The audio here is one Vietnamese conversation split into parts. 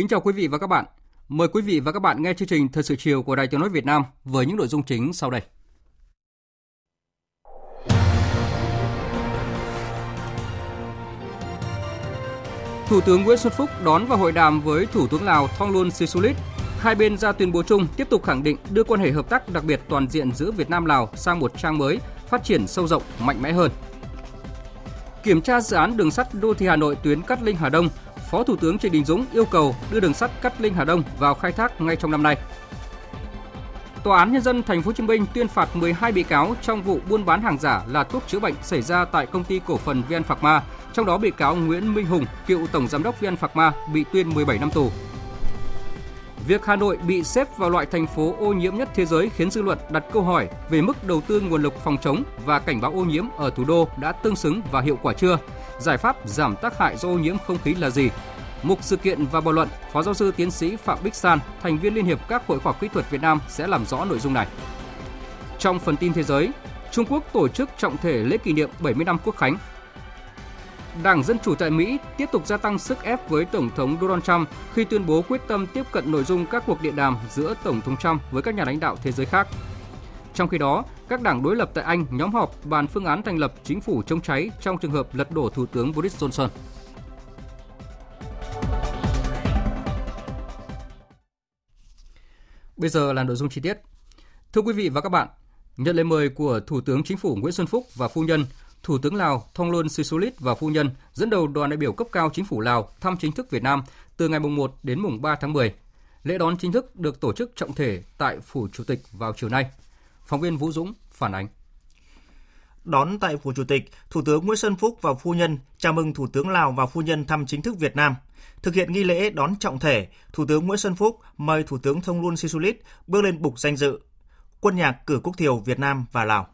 Kính chào quý vị và các bạn. Mời quý vị và các bạn nghe chương trình Thời sự chiều của Đài Tiếng nói Việt Nam với những nội dung chính sau đây. Thủ tướng Nguyễn Xuân Phúc đón và hội đàm với Thủ tướng Lào Thongloun Sisoulith. Hai bên ra tuyên bố chung tiếp tục khẳng định đưa quan hệ hợp tác đặc biệt toàn diện giữa Việt Nam Lào sang một trang mới, phát triển sâu rộng, mạnh mẽ hơn. Kiểm tra dự án đường sắt đô thị Hà Nội tuyến Cát Linh Hà Đông, Phó Thủ tướng Trịnh Đình Dũng yêu cầu đưa đường sắt Cát Linh Hà Đông vào khai thác ngay trong năm nay. Tòa án nhân dân thành phố Hồ Chí Minh tuyên phạt 12 bị cáo trong vụ buôn bán hàng giả là thuốc chữa bệnh xảy ra tại công ty cổ phần VN Phạc Ma, trong đó bị cáo Nguyễn Minh Hùng, cựu tổng giám đốc VN Phạc Ma bị tuyên 17 năm tù. Việc Hà Nội bị xếp vào loại thành phố ô nhiễm nhất thế giới khiến dư luận đặt câu hỏi về mức đầu tư nguồn lực phòng chống và cảnh báo ô nhiễm ở thủ đô đã tương xứng và hiệu quả chưa? Giải pháp giảm tác hại do ô nhiễm không khí là gì? Mục sự kiện và bàn luận, Phó giáo sư tiến sĩ Phạm Bích San, thành viên Liên hiệp các hội khoa học kỹ thuật Việt Nam sẽ làm rõ nội dung này. Trong phần tin thế giới, Trung Quốc tổ chức trọng thể lễ kỷ niệm 70 năm Quốc khánh. Đảng Dân Chủ tại Mỹ tiếp tục gia tăng sức ép với Tổng thống Donald Trump khi tuyên bố quyết tâm tiếp cận nội dung các cuộc điện đàm giữa Tổng thống Trump với các nhà lãnh đạo thế giới khác. Trong khi đó, các đảng đối lập tại Anh nhóm họp bàn phương án thành lập chính phủ chống cháy trong trường hợp lật đổ Thủ tướng Boris Johnson. Bây giờ là nội dung chi tiết. Thưa quý vị và các bạn, nhận lời mời của Thủ tướng Chính phủ Nguyễn Xuân Phúc và phu nhân, Thủ tướng Lào Thongloun Sisoulith và phu nhân dẫn đầu đoàn đại biểu cấp cao Chính phủ Lào thăm chính thức Việt Nam từ ngày mùng 1 đến mùng 3 tháng 10. Lễ đón chính thức được tổ chức trọng thể tại Phủ Chủ tịch vào chiều nay. Phóng viên Vũ Dũng phản ánh. Đón tại Phủ Chủ tịch, Thủ tướng Nguyễn Xuân Phúc và phu nhân chào mừng Thủ tướng Lào và phu nhân thăm chính thức Việt Nam. Thực hiện nghi lễ đón trọng thể, Thủ tướng Nguyễn Xuân Phúc mời Thủ tướng Thông Luân Sisulit bước lên bục danh dự quân nhạc cử quốc thiều Việt Nam và Lào.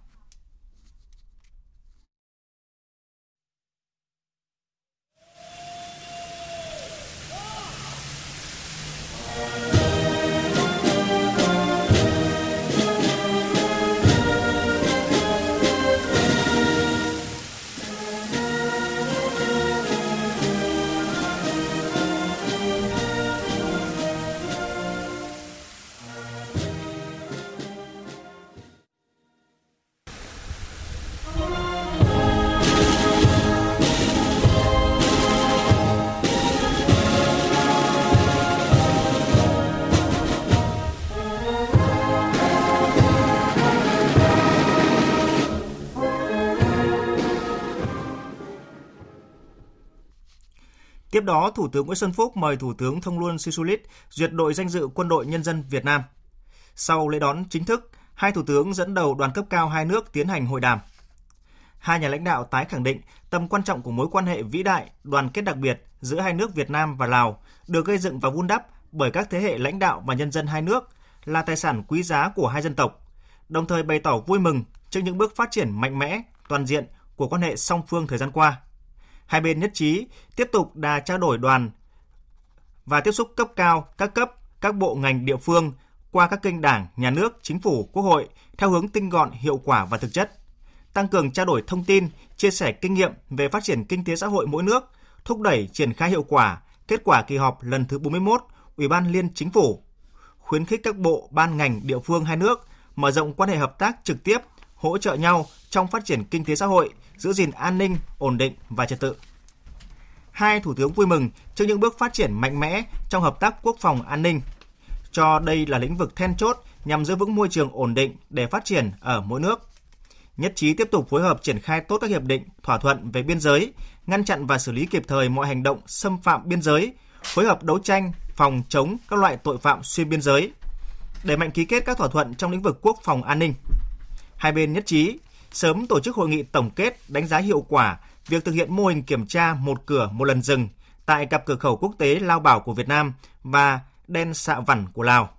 Tiếp đó, Thủ tướng Nguyễn Xuân Phúc mời Thủ tướng Thông Luân Sisulit duyệt đội danh dự Quân đội Nhân dân Việt Nam. Sau lễ đón chính thức, hai thủ tướng dẫn đầu đoàn cấp cao hai nước tiến hành hội đàm. Hai nhà lãnh đạo tái khẳng định tầm quan trọng của mối quan hệ vĩ đại, đoàn kết đặc biệt giữa hai nước Việt Nam và Lào được gây dựng và vun đắp bởi các thế hệ lãnh đạo và nhân dân hai nước là tài sản quý giá của hai dân tộc, đồng thời bày tỏ vui mừng trước những bước phát triển mạnh mẽ, toàn diện của quan hệ song phương thời gian qua. Hai bên nhất trí tiếp tục đà trao đổi đoàn và tiếp xúc cấp cao, các cấp, các bộ ngành địa phương qua các kênh đảng, nhà nước, chính phủ, quốc hội theo hướng tinh gọn, hiệu quả và thực chất. Tăng cường trao đổi thông tin, chia sẻ kinh nghiệm về phát triển kinh tế xã hội mỗi nước, thúc đẩy triển khai hiệu quả kết quả kỳ họp lần thứ 41 Ủy ban Liên Chính phủ, khuyến khích các bộ, ban ngành địa phương hai nước mở rộng quan hệ hợp tác trực tiếp, hỗ trợ nhau trong phát triển kinh tế xã hội, giữ gìn an ninh, ổn định và trật tự. Hai thủ tướng vui mừng trước những bước phát triển mạnh mẽ trong hợp tác quốc phòng an ninh, cho đây là lĩnh vực then chốt nhằm giữ vững môi trường ổn định để phát triển ở mỗi nước. nhất trí tiếp tục phối hợp triển khai tốt các hiệp định, thỏa thuận về biên giới, ngăn chặn và xử lý kịp thời mọi hành động xâm phạm biên giới, phối hợp đấu tranh, phòng chống các loại tội phạm xuyên biên giới, đẩy mạnh ký kết các thỏa thuận trong lĩnh vực quốc phòng an ninh. Hai bên nhất trí sớm tổ chức hội nghị tổng kết đánh giá hiệu quả việc thực hiện mô hình kiểm tra một cửa một lần dừng tại cặp cửa khẩu quốc tế Lao Bảo của Việt Nam và Đen Sạ Vẳn của Lào.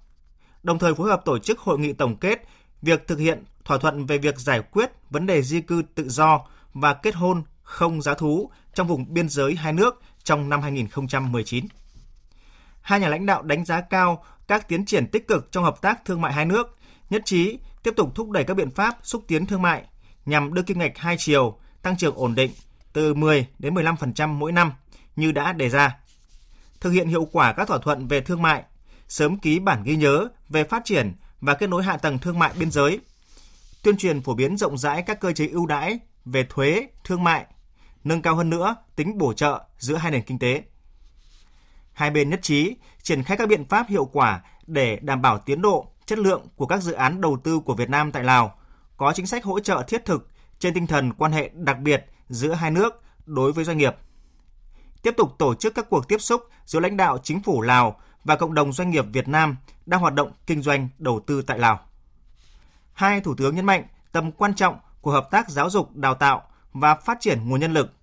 Đồng thời phối hợp tổ chức hội nghị tổng kết việc thực hiện thỏa thuận về việc giải quyết vấn đề di cư tự do và kết hôn không giá thú trong vùng biên giới hai nước trong năm 2019. Hai nhà lãnh đạo đánh giá cao các tiến triển tích cực trong hợp tác thương mại hai nước, nhất trí tiếp tục thúc đẩy các biện pháp xúc tiến thương mại nhằm đưa kim ngạch hai chiều tăng trưởng ổn định từ 10 đến 15% mỗi năm như đã đề ra. Thực hiện hiệu quả các thỏa thuận về thương mại, sớm ký bản ghi nhớ về phát triển và kết nối hạ tầng thương mại biên giới, tuyên truyền phổ biến rộng rãi các cơ chế ưu đãi về thuế, thương mại, nâng cao hơn nữa tính bổ trợ giữa hai nền kinh tế. Hai bên nhất trí triển khai các biện pháp hiệu quả để đảm bảo tiến độ, chất lượng của các dự án đầu tư của Việt Nam tại Lào, có chính sách hỗ trợ thiết thực trên tinh thần quan hệ đặc biệt giữa hai nước đối với doanh nghiệp. Tiếp tục tổ chức các cuộc tiếp xúc giữa lãnh đạo chính phủ Lào và cộng đồng doanh nghiệp Việt Nam đang hoạt động kinh doanh đầu tư tại Lào. Hai thủ tướng nhấn mạnh tầm quan trọng của hợp tác giáo dục, đào tạo và phát triển nguồn nhân lực,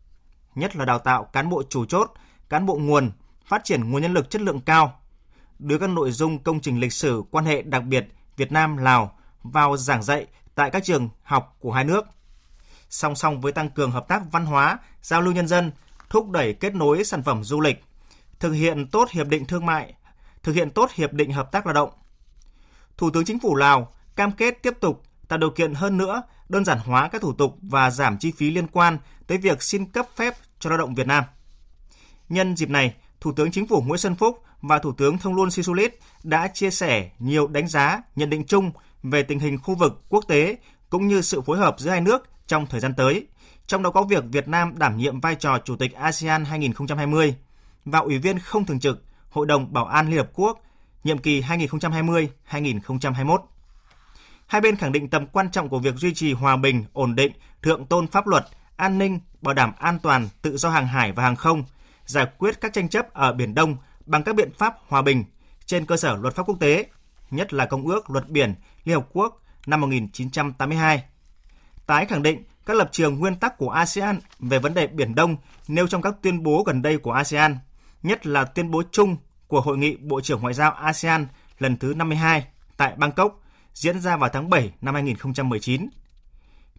nhất là đào tạo cán bộ chủ chốt, cán bộ nguồn, phát triển nguồn nhân lực chất lượng cao, đưa các nội dung công trình lịch sử quan hệ đặc biệt Việt Nam Lào vào giảng dạy tại các trường học của hai nước. Song song với tăng cường hợp tác văn hóa, giao lưu nhân dân, thúc đẩy kết nối sản phẩm du lịch, thực hiện tốt hiệp định thương mại, thực hiện tốt hiệp định hợp tác lao động. Thủ tướng Chính phủ Lào cam kết tiếp tục tạo điều kiện hơn nữa đơn giản hóa các thủ tục và giảm chi phí liên quan tới việc xin cấp phép cho lao động Việt Nam. Nhân dịp này, Thủ tướng Chính phủ Nguyễn Xuân Phúc và Thủ tướng Thông Luân Sisulit đã chia sẻ nhiều đánh giá, nhận định chung về tình hình khu vực quốc tế cũng như sự phối hợp giữa hai nước trong thời gian tới, trong đó có việc Việt Nam đảm nhiệm vai trò Chủ tịch ASEAN 2020 và Ủy viên không thường trực Hội đồng Bảo an Liên Hợp Quốc nhiệm kỳ 2020-2021. Hai bên khẳng định tầm quan trọng của việc duy trì hòa bình, ổn định, thượng tôn pháp luật, an ninh, bảo đảm an toàn, tự do hàng hải và hàng không, giải quyết các tranh chấp ở Biển Đông bằng các biện pháp hòa bình trên cơ sở luật pháp quốc tế, nhất là Công ước Luật Biển Liên Hợp Quốc năm 1982. Tái khẳng định các lập trường nguyên tắc của ASEAN về vấn đề Biển Đông nêu trong các tuyên bố gần đây của ASEAN, nhất là tuyên bố chung của Hội nghị Bộ trưởng Ngoại giao ASEAN lần thứ 52 tại Bangkok diễn ra vào tháng 7 năm 2019.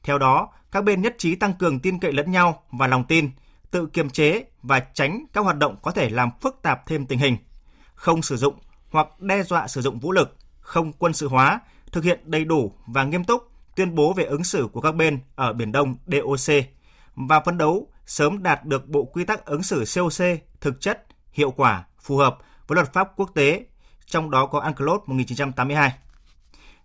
Theo đó, các bên nhất trí tăng cường tin cậy lẫn nhau và lòng tin, tự kiềm chế và tránh các hoạt động có thể làm phức tạp thêm tình hình, không sử dụng hoặc đe dọa sử dụng vũ lực, không quân sự hóa, thực hiện đầy đủ và nghiêm túc tuyên bố về ứng xử của các bên ở Biển Đông DOC và phấn đấu sớm đạt được bộ quy tắc ứng xử COC thực chất, hiệu quả, phù hợp với luật pháp quốc tế, trong đó có UNCLOS 1982.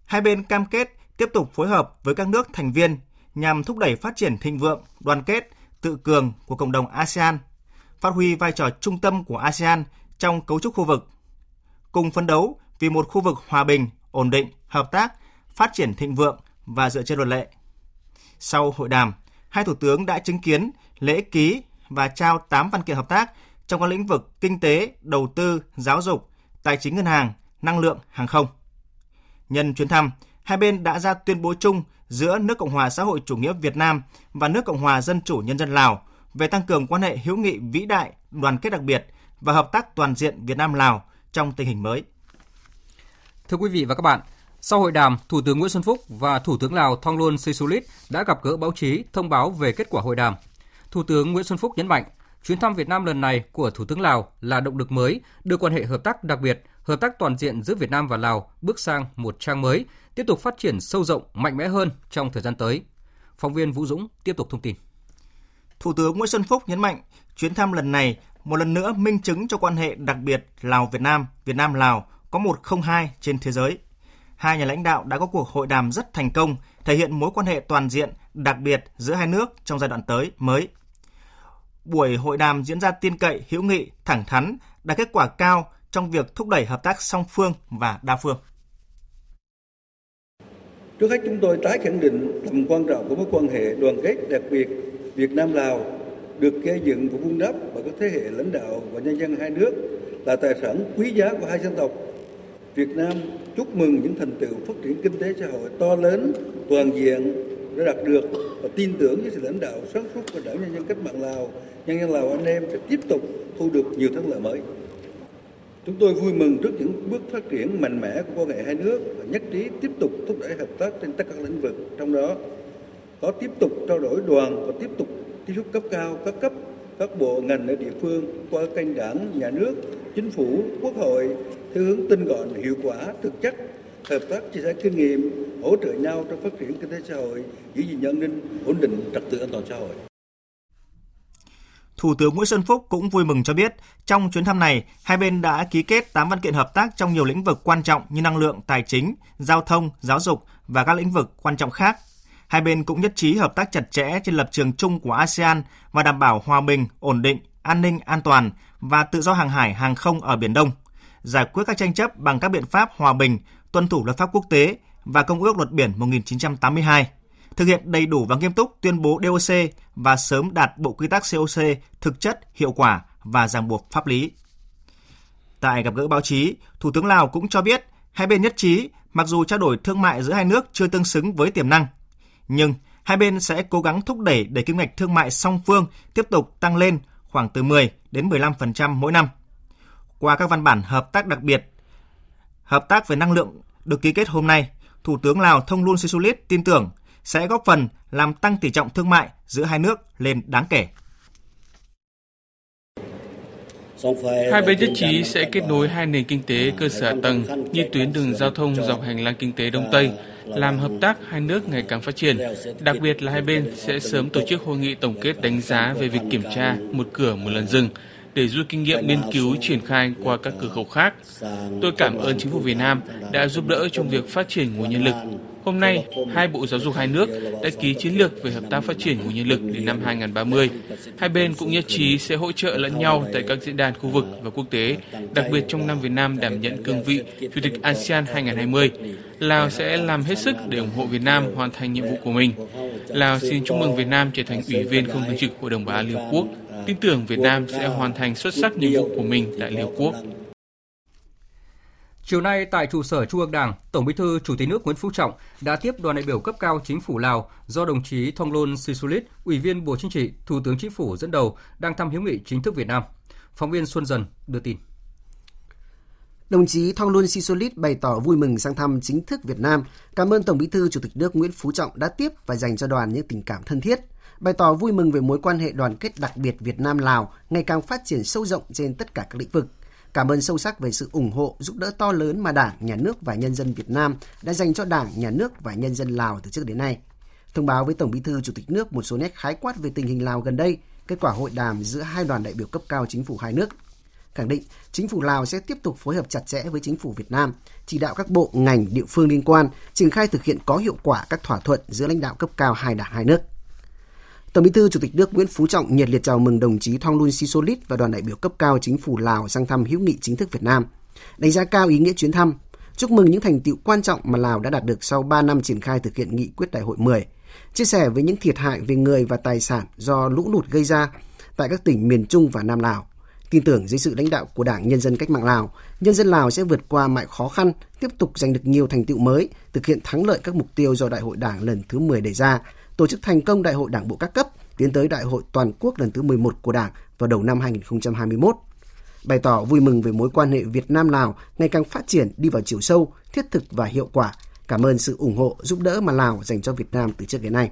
Hai bên cam kết tiếp tục phối hợp với các nước thành viên nhằm thúc đẩy phát triển thịnh vượng, đoàn kết, tự cường của cộng đồng ASEAN, phát huy vai trò trung tâm của ASEAN trong cấu trúc khu vực, cùng phấn đấu vì một khu vực hòa bình, ổn định, hợp tác, phát triển thịnh vượng và dựa trên luật lệ. Sau hội đàm, hai thủ tướng đã chứng kiến lễ ký và trao 8 văn kiện hợp tác trong các lĩnh vực kinh tế, đầu tư, giáo dục, tài chính ngân hàng, năng lượng, hàng không. Nhân chuyến thăm, hai bên đã ra tuyên bố chung giữa nước Cộng hòa xã hội chủ nghĩa Việt Nam và nước Cộng hòa Dân chủ Nhân dân Lào về tăng cường quan hệ hữu nghị vĩ đại, đoàn kết đặc biệt và hợp tác toàn diện Việt Nam Lào trong tình hình mới. Thưa quý vị và các bạn, sau hội đàm, Thủ tướng Nguyễn Xuân Phúc và Thủ tướng Lào Thongloun Sisoulith đã gặp gỡ báo chí thông báo về kết quả hội đàm. Thủ tướng Nguyễn Xuân Phúc nhấn mạnh, chuyến thăm Việt Nam lần này của Thủ tướng Lào là động lực mới đưa quan hệ hợp tác đặc biệt, hợp tác toàn diện giữa Việt Nam và Lào bước sang một trang mới, tiếp tục phát triển sâu rộng, mạnh mẽ hơn trong thời gian tới. Phóng viên Vũ Dũng tiếp tục thông tin. Thủ tướng Nguyễn Xuân Phúc nhấn mạnh, chuyến thăm lần này một lần nữa minh chứng cho quan hệ đặc biệt Lào-Việt Nam, Việt Nam-Lào có một không hai trên thế giới. Hai nhà lãnh đạo đã có cuộc hội đàm rất thành công, thể hiện mối quan hệ toàn diện, đặc biệt giữa hai nước trong giai đoạn tới mới. Buổi hội đàm diễn ra tin cậy, hữu nghị, thẳng thắn, đạt kết quả cao trong việc thúc đẩy hợp tác song phương và đa phương. Trước hết chúng tôi tái khẳng định tầm quan trọng của mối quan hệ đoàn kết đặc biệt Việt Nam Lào được gây dựng và vun đắp bởi các thế hệ lãnh đạo và nhân dân hai nước là tài sản quý giá của hai dân tộc. Việt Nam chúc mừng những thành tựu phát triển kinh tế xã hội to lớn, toàn diện đã đạt được và tin tưởng với sự lãnh đạo sáng suốt của Đảng Nhân dân Cách mạng Lào, nhân dân Lào anh em sẽ tiếp tục thu được nhiều thắng lợi mới. Chúng tôi vui mừng trước những bước phát triển mạnh mẽ của quan hệ hai nước và nhất trí tiếp tục thúc đẩy hợp tác trên tất cả các lĩnh vực, trong đó có tiếp tục trao đổi đoàn và tiếp tục tiếp xúc cấp cao, các cấp, các bộ ngành ở địa phương qua kênh đảng, nhà nước, chính phủ, quốc hội theo hướng tinh gọn, hiệu quả, thực chất, hợp tác chia sẻ kinh nghiệm, hỗ trợ nhau trong phát triển kinh tế xã hội, giữ gìn an ninh, ổn định trật tự an toàn xã hội. Thủ tướng Nguyễn Xuân Phúc cũng vui mừng cho biết, trong chuyến thăm này, hai bên đã ký kết 8 văn kiện hợp tác trong nhiều lĩnh vực quan trọng như năng lượng, tài chính, giao thông, giáo dục và các lĩnh vực quan trọng khác. Hai bên cũng nhất trí hợp tác chặt chẽ trên lập trường chung của ASEAN và đảm bảo hòa bình, ổn định, an ninh, an toàn và tự do hàng hải, hàng không ở Biển Đông, giải quyết các tranh chấp bằng các biện pháp hòa bình, tuân thủ luật pháp quốc tế và Công ước Luật Biển 1982 thực hiện đầy đủ và nghiêm túc tuyên bố DOC và sớm đạt bộ quy tắc COC thực chất, hiệu quả và ràng buộc pháp lý. Tại gặp gỡ báo chí, Thủ tướng Lào cũng cho biết hai bên nhất trí mặc dù trao đổi thương mại giữa hai nước chưa tương xứng với tiềm năng, nhưng hai bên sẽ cố gắng thúc đẩy để kim ngạch thương mại song phương tiếp tục tăng lên khoảng từ 10 đến 15% mỗi năm. Qua các văn bản hợp tác đặc biệt, hợp tác về năng lượng được ký kết hôm nay, Thủ tướng Lào Thông Luân Sisulit tin tưởng sẽ góp phần làm tăng tỷ trọng thương mại giữa hai nước lên đáng kể. Hai bên nhất trí sẽ kết nối hai nền kinh tế cơ sở tầng như tuyến đường giao thông dọc hành lang kinh tế Đông Tây, làm hợp tác hai nước ngày càng phát triển. Đặc biệt là hai bên sẽ sớm tổ chức hội nghị tổng kết đánh giá về việc kiểm tra một cửa một lần dừng để rút kinh nghiệm nghiên cứu triển khai qua các cửa khẩu khác. Tôi cảm ơn chính phủ Việt Nam đã giúp đỡ trong việc phát triển nguồn nhân lực. Hôm nay, hai bộ giáo dục hai nước đã ký chiến lược về hợp tác phát triển nguồn nhân lực đến năm 2030. Hai bên cũng nhất trí sẽ hỗ trợ lẫn nhau tại các diễn đàn khu vực và quốc tế, đặc biệt trong năm Việt Nam đảm nhận cương vị Chủ tịch ASEAN 2020. Lào sẽ làm hết sức để ủng hộ Việt Nam hoàn thành nhiệm vụ của mình. Lào xin chúc mừng Việt Nam trở thành ủy viên không thường trực Hội đồng Bảo an Liên Hợp Quốc tin tưởng Việt Nam sẽ hoàn thành xuất sắc nhiệm vụ của mình tại Liên Hợp Quốc. Chiều nay tại trụ sở Trung ương Đảng, Tổng Bí thư Chủ tịch nước Nguyễn Phú Trọng đã tiếp đoàn đại biểu cấp cao chính phủ Lào do đồng chí Thonglun Sisulit, Ủy viên Bộ Chính trị, Thủ tướng Chính phủ dẫn đầu đang thăm hữu nghị chính thức Việt Nam. Phóng viên Xuân Dần đưa tin. Đồng chí Thonglun Sisulit bày tỏ vui mừng sang thăm chính thức Việt Nam, cảm ơn Tổng Bí thư Chủ tịch nước Nguyễn Phú Trọng đã tiếp và dành cho đoàn những tình cảm thân thiết, bày tỏ vui mừng về mối quan hệ đoàn kết đặc biệt Việt Nam Lào ngày càng phát triển sâu rộng trên tất cả các lĩnh vực. Cảm ơn sâu sắc về sự ủng hộ, giúp đỡ to lớn mà Đảng, Nhà nước và nhân dân Việt Nam đã dành cho Đảng, Nhà nước và nhân dân Lào từ trước đến nay. Thông báo với Tổng Bí thư Chủ tịch nước một số nét khái quát về tình hình Lào gần đây, kết quả hội đàm giữa hai đoàn đại biểu cấp cao chính phủ hai nước. Khẳng định chính phủ Lào sẽ tiếp tục phối hợp chặt chẽ với chính phủ Việt Nam, chỉ đạo các bộ, ngành, địa phương liên quan triển khai thực hiện có hiệu quả các thỏa thuận giữa lãnh đạo cấp cao hai đảng hai nước. Tổng Bí thư Chủ tịch nước Nguyễn Phú Trọng nhiệt liệt chào mừng đồng chí Thonglun Sisolit và đoàn đại biểu cấp cao chính phủ Lào sang thăm hữu nghị chính thức Việt Nam. Đánh giá cao ý nghĩa chuyến thăm, chúc mừng những thành tựu quan trọng mà Lào đã đạt được sau 3 năm triển khai thực hiện nghị quyết đại hội 10, chia sẻ với những thiệt hại về người và tài sản do lũ lụt gây ra tại các tỉnh miền Trung và Nam Lào. Tin tưởng dưới sự lãnh đạo của Đảng Nhân dân Cách mạng Lào, nhân dân Lào sẽ vượt qua mọi khó khăn, tiếp tục giành được nhiều thành tựu mới, thực hiện thắng lợi các mục tiêu do Đại hội Đảng lần thứ 10 đề ra, tổ chức thành công Đại hội Đảng bộ các cấp, tiến tới Đại hội toàn quốc lần thứ 11 của Đảng vào đầu năm 2021. Bày tỏ vui mừng về mối quan hệ Việt Nam Lào ngày càng phát triển đi vào chiều sâu, thiết thực và hiệu quả. Cảm ơn sự ủng hộ, giúp đỡ mà Lào dành cho Việt Nam từ trước đến nay.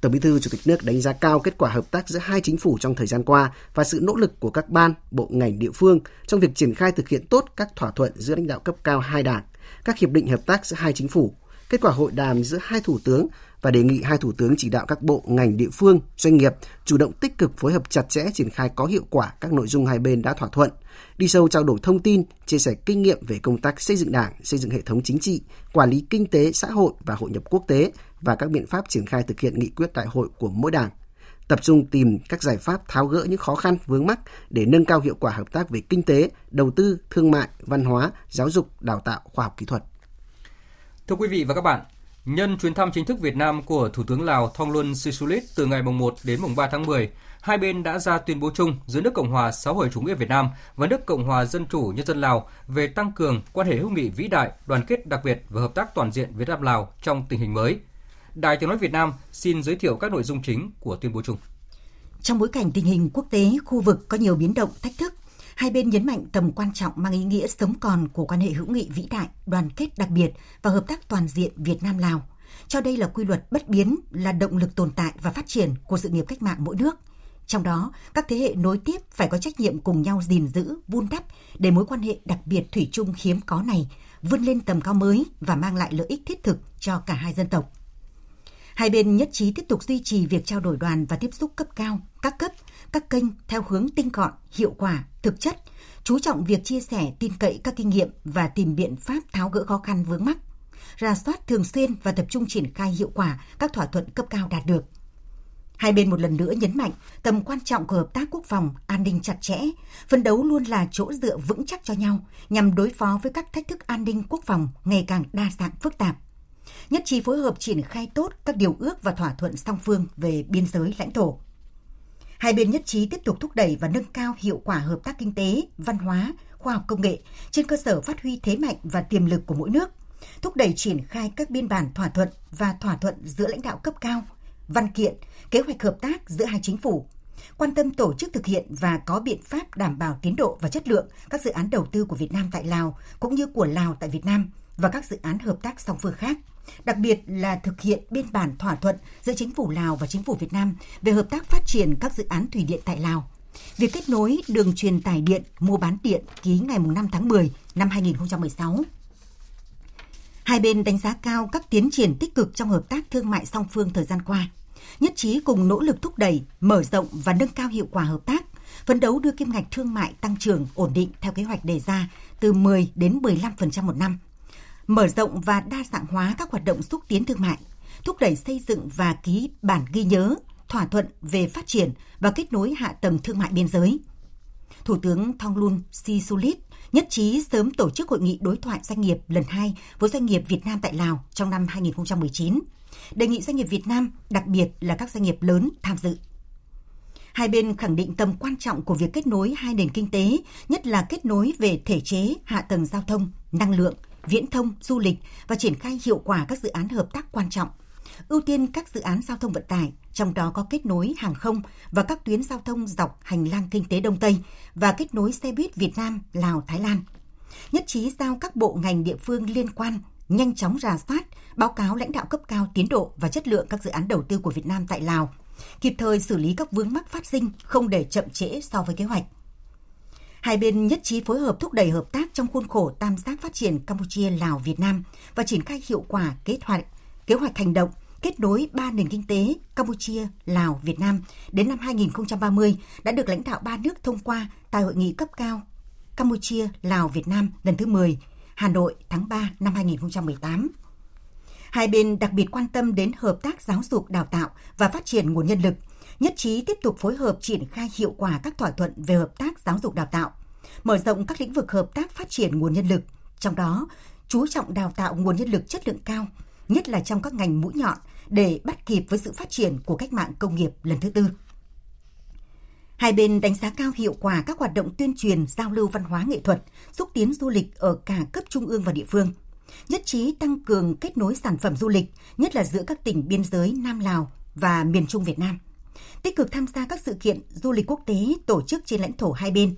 Tổng Bí thư Chủ tịch nước đánh giá cao kết quả hợp tác giữa hai chính phủ trong thời gian qua và sự nỗ lực của các ban, bộ ngành địa phương trong việc triển khai thực hiện tốt các thỏa thuận giữa lãnh đạo cấp cao hai đảng, các hiệp định hợp tác giữa hai chính phủ, kết quả hội đàm giữa hai thủ tướng và đề nghị hai thủ tướng chỉ đạo các bộ, ngành, địa phương, doanh nghiệp chủ động tích cực phối hợp chặt chẽ triển khai có hiệu quả các nội dung hai bên đã thỏa thuận, đi sâu trao đổi thông tin, chia sẻ kinh nghiệm về công tác xây dựng đảng, xây dựng hệ thống chính trị, quản lý kinh tế, xã hội và hội nhập quốc tế và các biện pháp triển khai thực hiện nghị quyết đại hội của mỗi đảng tập trung tìm các giải pháp tháo gỡ những khó khăn vướng mắc để nâng cao hiệu quả hợp tác về kinh tế, đầu tư, thương mại, văn hóa, giáo dục, đào tạo, khoa học kỹ thuật. Thưa quý vị và các bạn, Nhân chuyến thăm chính thức Việt Nam của Thủ tướng Lào Thongloun Sisulit từ ngày 1 đến mùng 3 tháng 10, hai bên đã ra tuyên bố chung giữa nước Cộng hòa xã hội chủ nghĩa Việt Nam và nước Cộng hòa Dân chủ Nhân dân Lào về tăng cường quan hệ hữu nghị vĩ đại, đoàn kết đặc biệt và hợp tác toàn diện Việt Nam Lào trong tình hình mới. Đài Tiếng nói Việt Nam xin giới thiệu các nội dung chính của tuyên bố chung. Trong bối cảnh tình hình quốc tế, khu vực có nhiều biến động, thách thức, hai bên nhấn mạnh tầm quan trọng mang ý nghĩa sống còn của quan hệ hữu nghị vĩ đại, đoàn kết đặc biệt và hợp tác toàn diện Việt Nam Lào. Cho đây là quy luật bất biến, là động lực tồn tại và phát triển của sự nghiệp cách mạng mỗi nước. Trong đó, các thế hệ nối tiếp phải có trách nhiệm cùng nhau gìn giữ, vun đắp để mối quan hệ đặc biệt thủy chung hiếm có này vươn lên tầm cao mới và mang lại lợi ích thiết thực cho cả hai dân tộc. Hai bên nhất trí tiếp tục duy trì việc trao đổi đoàn và tiếp xúc cấp cao, các cấp, các kênh theo hướng tinh gọn, hiệu quả, thực chất, chú trọng việc chia sẻ tin cậy các kinh nghiệm và tìm biện pháp tháo gỡ khó khăn vướng mắc, ra soát thường xuyên và tập trung triển khai hiệu quả các thỏa thuận cấp cao đạt được. Hai bên một lần nữa nhấn mạnh tầm quan trọng của hợp tác quốc phòng, an ninh chặt chẽ, phấn đấu luôn là chỗ dựa vững chắc cho nhau nhằm đối phó với các thách thức an ninh quốc phòng ngày càng đa dạng phức tạp nhất trí phối hợp triển khai tốt các điều ước và thỏa thuận song phương về biên giới lãnh thổ. Hai bên nhất trí tiếp tục thúc đẩy và nâng cao hiệu quả hợp tác kinh tế, văn hóa, khoa học công nghệ trên cơ sở phát huy thế mạnh và tiềm lực của mỗi nước, thúc đẩy triển khai các biên bản thỏa thuận và thỏa thuận giữa lãnh đạo cấp cao, văn kiện, kế hoạch hợp tác giữa hai chính phủ, quan tâm tổ chức thực hiện và có biện pháp đảm bảo tiến độ và chất lượng các dự án đầu tư của Việt Nam tại Lào cũng như của Lào tại Việt Nam và các dự án hợp tác song phương khác đặc biệt là thực hiện biên bản thỏa thuận giữa chính phủ Lào và chính phủ Việt Nam về hợp tác phát triển các dự án thủy điện tại Lào. Việc kết nối đường truyền tải điện, mua bán điện ký ngày 5 tháng 10 năm 2016. Hai bên đánh giá cao các tiến triển tích cực trong hợp tác thương mại song phương thời gian qua, nhất trí cùng nỗ lực thúc đẩy, mở rộng và nâng cao hiệu quả hợp tác, phấn đấu đưa kim ngạch thương mại tăng trưởng ổn định theo kế hoạch đề ra từ 10 đến 15% một năm mở rộng và đa dạng hóa các hoạt động xúc tiến thương mại, thúc đẩy xây dựng và ký bản ghi nhớ, thỏa thuận về phát triển và kết nối hạ tầng thương mại biên giới. Thủ tướng Thonglun Sisulit nhất trí sớm tổ chức hội nghị đối thoại doanh nghiệp lần 2 với doanh nghiệp Việt Nam tại Lào trong năm 2019. Đề nghị doanh nghiệp Việt Nam, đặc biệt là các doanh nghiệp lớn tham dự. Hai bên khẳng định tầm quan trọng của việc kết nối hai nền kinh tế, nhất là kết nối về thể chế, hạ tầng giao thông, năng lượng, viễn thông, du lịch và triển khai hiệu quả các dự án hợp tác quan trọng. Ưu tiên các dự án giao thông vận tải, trong đó có kết nối hàng không và các tuyến giao thông dọc hành lang kinh tế Đông Tây và kết nối xe buýt Việt Nam, Lào, Thái Lan. Nhất trí giao các bộ ngành địa phương liên quan nhanh chóng rà soát, báo cáo lãnh đạo cấp cao tiến độ và chất lượng các dự án đầu tư của Việt Nam tại Lào, kịp thời xử lý các vướng mắc phát sinh không để chậm trễ so với kế hoạch. Hai bên nhất trí phối hợp thúc đẩy hợp tác trong khuôn khổ tam giác phát triển Campuchia Lào Việt Nam và triển khai hiệu quả kế hoạch kế hoạch hành động kết nối ba nền kinh tế Campuchia, Lào, Việt Nam đến năm 2030 đã được lãnh đạo ba nước thông qua tại hội nghị cấp cao Campuchia, Lào, Việt Nam lần thứ 10, Hà Nội tháng 3 năm 2018. Hai bên đặc biệt quan tâm đến hợp tác giáo dục đào tạo và phát triển nguồn nhân lực, nhất trí tiếp tục phối hợp triển khai hiệu quả các thỏa thuận về hợp tác giáo dục đào tạo, mở rộng các lĩnh vực hợp tác phát triển nguồn nhân lực, trong đó chú trọng đào tạo nguồn nhân lực chất lượng cao, nhất là trong các ngành mũi nhọn để bắt kịp với sự phát triển của cách mạng công nghiệp lần thứ tư. Hai bên đánh giá cao hiệu quả các hoạt động tuyên truyền, giao lưu văn hóa nghệ thuật, xúc tiến du lịch ở cả cấp trung ương và địa phương. Nhất trí tăng cường kết nối sản phẩm du lịch, nhất là giữa các tỉnh biên giới Nam Lào và miền Trung Việt Nam tích cực tham gia các sự kiện du lịch quốc tế tổ chức trên lãnh thổ hai bên.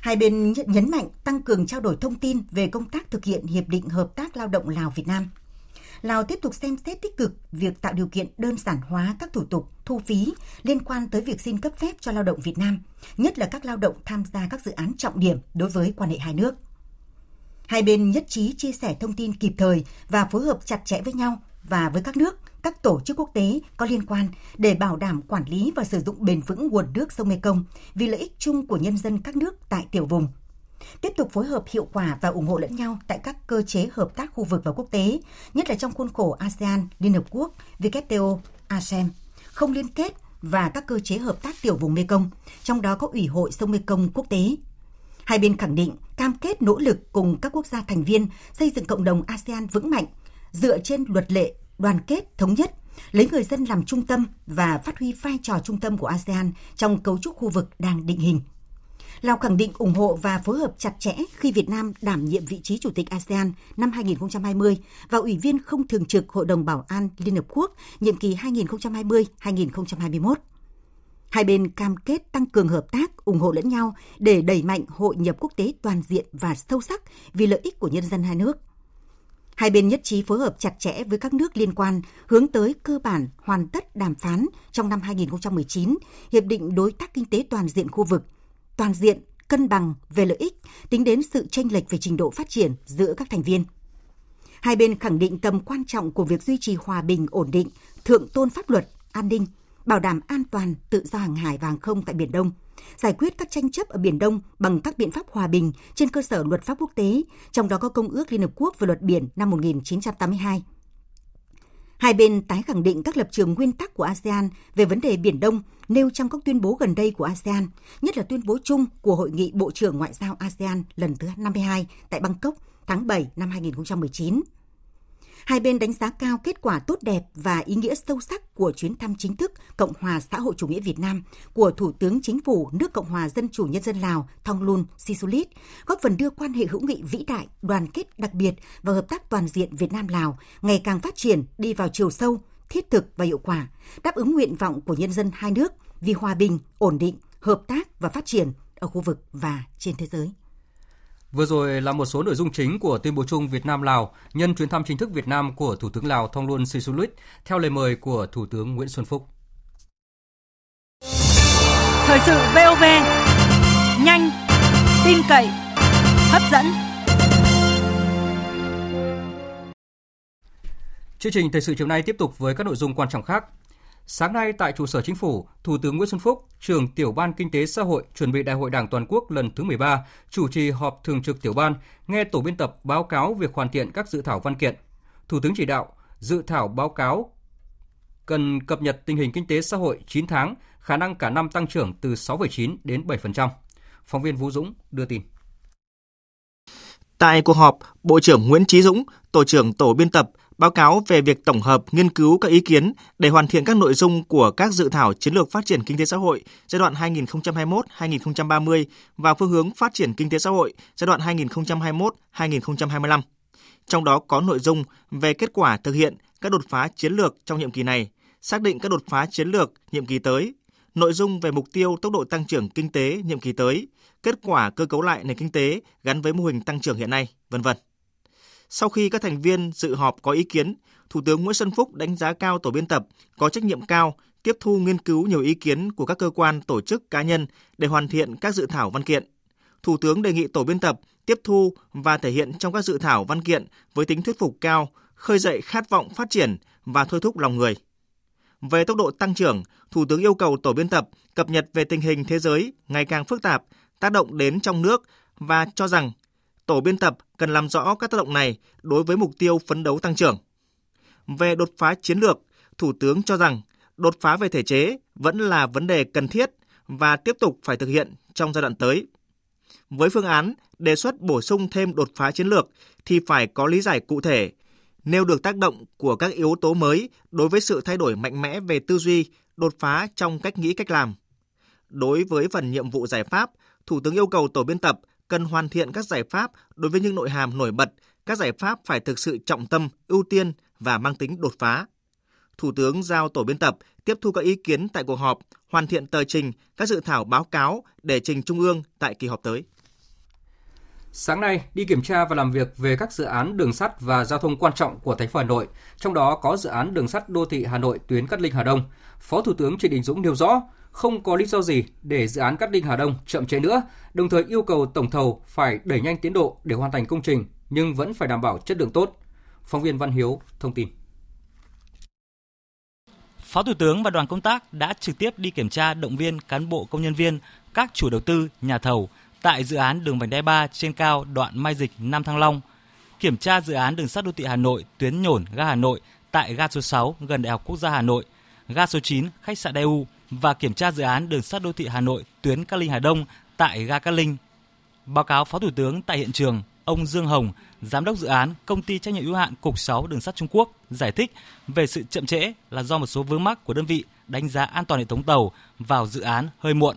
Hai bên nhấn mạnh tăng cường trao đổi thông tin về công tác thực hiện Hiệp định Hợp tác Lao động Lào-Việt Nam. Lào tiếp tục xem xét tích cực việc tạo điều kiện đơn giản hóa các thủ tục, thu phí liên quan tới việc xin cấp phép cho lao động Việt Nam, nhất là các lao động tham gia các dự án trọng điểm đối với quan hệ hai nước. Hai bên nhất trí chia sẻ thông tin kịp thời và phối hợp chặt chẽ với nhau và với các nước các tổ chức quốc tế có liên quan để bảo đảm quản lý và sử dụng bền vững nguồn nước sông Mekong vì lợi ích chung của nhân dân các nước tại tiểu vùng. Tiếp tục phối hợp hiệu quả và ủng hộ lẫn nhau tại các cơ chế hợp tác khu vực và quốc tế, nhất là trong khuôn khổ ASEAN, Liên Hợp Quốc, WTO, ASEM, không liên kết và các cơ chế hợp tác tiểu vùng Mekong, trong đó có Ủy hội sông Mekong quốc tế. Hai bên khẳng định cam kết nỗ lực cùng các quốc gia thành viên xây dựng cộng đồng ASEAN vững mạnh, dựa trên luật lệ đoàn kết, thống nhất, lấy người dân làm trung tâm và phát huy vai trò trung tâm của ASEAN trong cấu trúc khu vực đang định hình. Lào khẳng định ủng hộ và phối hợp chặt chẽ khi Việt Nam đảm nhiệm vị trí Chủ tịch ASEAN năm 2020 và Ủy viên không thường trực Hội đồng Bảo an Liên Hợp Quốc nhiệm kỳ 2020-2021. Hai bên cam kết tăng cường hợp tác, ủng hộ lẫn nhau để đẩy mạnh hội nhập quốc tế toàn diện và sâu sắc vì lợi ích của nhân dân hai nước. Hai bên nhất trí phối hợp chặt chẽ với các nước liên quan hướng tới cơ bản hoàn tất đàm phán trong năm 2019 Hiệp định Đối tác Kinh tế Toàn diện khu vực, toàn diện, cân bằng về lợi ích, tính đến sự tranh lệch về trình độ phát triển giữa các thành viên. Hai bên khẳng định tầm quan trọng của việc duy trì hòa bình, ổn định, thượng tôn pháp luật, an ninh, bảo đảm an toàn tự do hàng hải và hàng không tại Biển Đông, giải quyết các tranh chấp ở Biển Đông bằng các biện pháp hòa bình trên cơ sở luật pháp quốc tế, trong đó có Công ước Liên Hợp Quốc về luật biển năm 1982. Hai bên tái khẳng định các lập trường nguyên tắc của ASEAN về vấn đề Biển Đông nêu trong các tuyên bố gần đây của ASEAN, nhất là tuyên bố chung của Hội nghị Bộ trưởng Ngoại giao ASEAN lần thứ 52 tại Bangkok tháng 7 năm 2019. Hai bên đánh giá cao kết quả tốt đẹp và ý nghĩa sâu sắc của chuyến thăm chính thức Cộng hòa xã hội chủ nghĩa Việt Nam của Thủ tướng Chính phủ nước Cộng hòa Dân chủ Nhân dân Lào Thongloun Sisulit, góp phần đưa quan hệ hữu nghị vĩ đại, đoàn kết đặc biệt và hợp tác toàn diện Việt Nam-Lào ngày càng phát triển đi vào chiều sâu, thiết thực và hiệu quả, đáp ứng nguyện vọng của nhân dân hai nước vì hòa bình, ổn định, hợp tác và phát triển ở khu vực và trên thế giới. Vừa rồi là một số nội dung chính của tuyên bố chung Việt Nam Lào nhân chuyến thăm chính thức Việt Nam của Thủ tướng Lào Thongloun Sisoulith theo lời mời của Thủ tướng Nguyễn Xuân Phúc. Thời sự VOV nhanh, tin cậy, hấp dẫn. Chương trình thời sự chiều nay tiếp tục với các nội dung quan trọng khác. Sáng nay tại trụ sở chính phủ, Thủ tướng Nguyễn Xuân Phúc, trưởng tiểu ban kinh tế xã hội chuẩn bị Đại hội Đảng toàn quốc lần thứ 13, chủ trì họp thường trực tiểu ban, nghe tổ biên tập báo cáo việc hoàn thiện các dự thảo văn kiện. Thủ tướng chỉ đạo dự thảo báo cáo cần cập nhật tình hình kinh tế xã hội 9 tháng, khả năng cả năm tăng trưởng từ 6,9 đến 7%. Phóng viên Vũ Dũng đưa tin. Tại cuộc họp, Bộ trưởng Nguyễn Chí Dũng, Tổ trưởng Tổ biên tập báo cáo về việc tổng hợp nghiên cứu các ý kiến để hoàn thiện các nội dung của các dự thảo chiến lược phát triển kinh tế xã hội giai đoạn 2021-2030 và phương hướng phát triển kinh tế xã hội giai đoạn 2021-2025. Trong đó có nội dung về kết quả thực hiện các đột phá chiến lược trong nhiệm kỳ này, xác định các đột phá chiến lược nhiệm kỳ tới, nội dung về mục tiêu tốc độ tăng trưởng kinh tế nhiệm kỳ tới, kết quả cơ cấu lại nền kinh tế gắn với mô hình tăng trưởng hiện nay, vân vân. Sau khi các thành viên dự họp có ý kiến, Thủ tướng Nguyễn Xuân Phúc đánh giá cao tổ biên tập có trách nhiệm cao tiếp thu nghiên cứu nhiều ý kiến của các cơ quan, tổ chức, cá nhân để hoàn thiện các dự thảo văn kiện. Thủ tướng đề nghị tổ biên tập tiếp thu và thể hiện trong các dự thảo văn kiện với tính thuyết phục cao, khơi dậy khát vọng phát triển và thôi thúc lòng người. Về tốc độ tăng trưởng, Thủ tướng yêu cầu tổ biên tập cập nhật về tình hình thế giới ngày càng phức tạp, tác động đến trong nước và cho rằng tổ biên tập cần làm rõ các tác động này đối với mục tiêu phấn đấu tăng trưởng. Về đột phá chiến lược, Thủ tướng cho rằng đột phá về thể chế vẫn là vấn đề cần thiết và tiếp tục phải thực hiện trong giai đoạn tới. Với phương án đề xuất bổ sung thêm đột phá chiến lược thì phải có lý giải cụ thể, nêu được tác động của các yếu tố mới đối với sự thay đổi mạnh mẽ về tư duy, đột phá trong cách nghĩ cách làm. Đối với phần nhiệm vụ giải pháp, Thủ tướng yêu cầu tổ biên tập cần hoàn thiện các giải pháp đối với những nội hàm nổi bật, các giải pháp phải thực sự trọng tâm, ưu tiên và mang tính đột phá. Thủ tướng giao tổ biên tập tiếp thu các ý kiến tại cuộc họp, hoàn thiện tờ trình, các dự thảo báo cáo để trình Trung ương tại kỳ họp tới. Sáng nay, đi kiểm tra và làm việc về các dự án đường sắt và giao thông quan trọng của thành phố Hà Nội, trong đó có dự án đường sắt đô thị Hà Nội tuyến Cát Linh Hà Đông. Phó Thủ tướng Trịnh Đình Dũng nêu rõ, không có lý do gì để dự án Cát Linh Hà Đông chậm trễ nữa, đồng thời yêu cầu tổng thầu phải đẩy nhanh tiến độ để hoàn thành công trình nhưng vẫn phải đảm bảo chất lượng tốt. Phóng viên Văn Hiếu thông tin. Phó Thủ tướng và đoàn công tác đã trực tiếp đi kiểm tra động viên cán bộ công nhân viên, các chủ đầu tư, nhà thầu tại dự án đường vành đai 3 trên cao đoạn Mai Dịch Nam Thăng Long, kiểm tra dự án đường sắt đô thị Hà Nội tuyến nhổn ga Hà Nội tại ga số 6 gần Đại học Quốc gia Hà Nội, ga số 9 khách sạn Daewoo và kiểm tra dự án đường sắt đô thị Hà Nội tuyến Cát Linh Hà Đông tại ga Cát Linh. Báo cáo Phó Thủ tướng tại hiện trường, ông Dương Hồng, giám đốc dự án công ty trách nhiệm hữu hạn Cục 6 Đường sắt Trung Quốc giải thích về sự chậm trễ là do một số vướng mắc của đơn vị đánh giá an toàn hệ thống tàu vào dự án hơi muộn.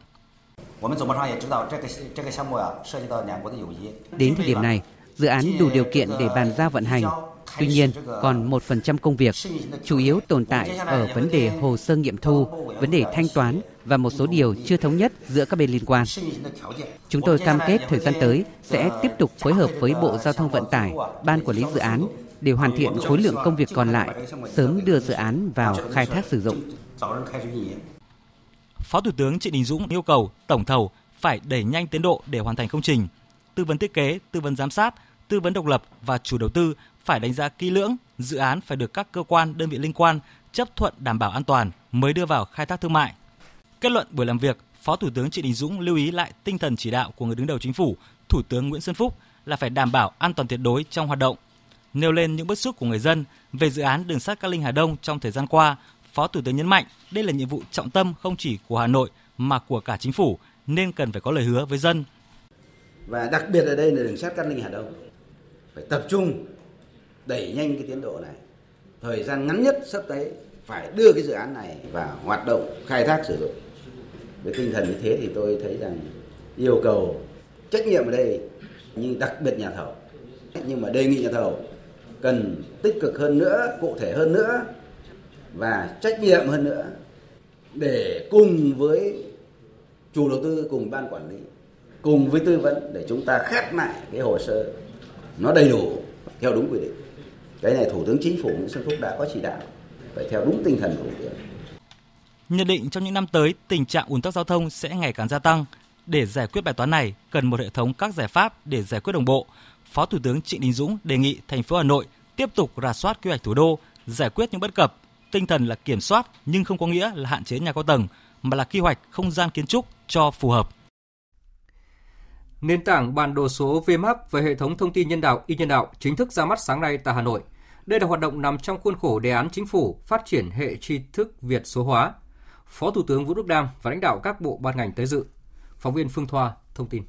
Đến thời điểm này, dự án đủ điều kiện để bàn giao vận hành. Tuy nhiên, còn 1% công việc, chủ yếu tồn tại ở vấn đề hồ sơ nghiệm thu, vấn đề thanh toán và một số điều chưa thống nhất giữa các bên liên quan. Chúng tôi cam kết thời gian tới sẽ tiếp tục phối hợp với Bộ Giao thông Vận tải, Ban Quản lý Dự án để hoàn thiện khối lượng công việc còn lại, sớm đưa dự án vào khai thác sử dụng. Phó Thủ tướng Trịnh Đình Dũng yêu cầu tổng thầu phải đẩy nhanh tiến độ để hoàn thành công trình. Tư vấn thiết kế, tư vấn giám sát, tư vấn độc lập và chủ đầu tư phải đánh giá kỹ lưỡng, dự án phải được các cơ quan, đơn vị liên quan chấp thuận đảm bảo an toàn mới đưa vào khai thác thương mại. Kết luận buổi làm việc, Phó Thủ tướng Trịnh Đình Dũng lưu ý lại tinh thần chỉ đạo của người đứng đầu chính phủ, Thủ tướng Nguyễn Xuân Phúc là phải đảm bảo an toàn tuyệt đối trong hoạt động. Nêu lên những bức xúc của người dân về dự án đường sắt Cát Linh Hà Đông trong thời gian qua, Phó Thủ tướng nhấn mạnh đây là nhiệm vụ trọng tâm không chỉ của Hà Nội mà của cả chính phủ nên cần phải có lời hứa với dân. Và đặc biệt ở đây là đường sắt Cát Linh Hà Đông phải tập trung đẩy nhanh cái tiến độ này. Thời gian ngắn nhất sắp tới phải đưa cái dự án này vào hoạt động khai thác sử dụng. Với tinh thần như thế thì tôi thấy rằng yêu cầu trách nhiệm ở đây nhưng đặc biệt nhà thầu. Nhưng mà đề nghị nhà thầu cần tích cực hơn nữa, cụ thể hơn nữa và trách nhiệm hơn nữa để cùng với chủ đầu tư cùng ban quản lý cùng với tư vấn để chúng ta khép lại cái hồ sơ nó đầy đủ theo đúng quy định cái này thủ tướng chính phủ nguyễn xuân phúc đã có chỉ đạo, phải theo đúng tinh thần của thủ tướng. Nhận định trong những năm tới, tình trạng ùn tắc giao thông sẽ ngày càng gia tăng. Để giải quyết bài toán này, cần một hệ thống các giải pháp để giải quyết đồng bộ. Phó thủ tướng trịnh đình dũng đề nghị thành phố hà nội tiếp tục rà soát quy hoạch thủ đô, giải quyết những bất cập. Tinh thần là kiểm soát nhưng không có nghĩa là hạn chế nhà cao tầng, mà là quy hoạch không gian kiến trúc cho phù hợp. Nền tảng bản đồ số VMAP về hệ thống thông tin nhân đạo y nhân đạo chính thức ra mắt sáng nay tại Hà Nội. Đây là hoạt động nằm trong khuôn khổ đề án chính phủ phát triển hệ tri thức Việt số hóa. Phó Thủ tướng Vũ Đức Đam và lãnh đạo các bộ ban ngành tới dự. Phóng viên Phương Thoa thông tin.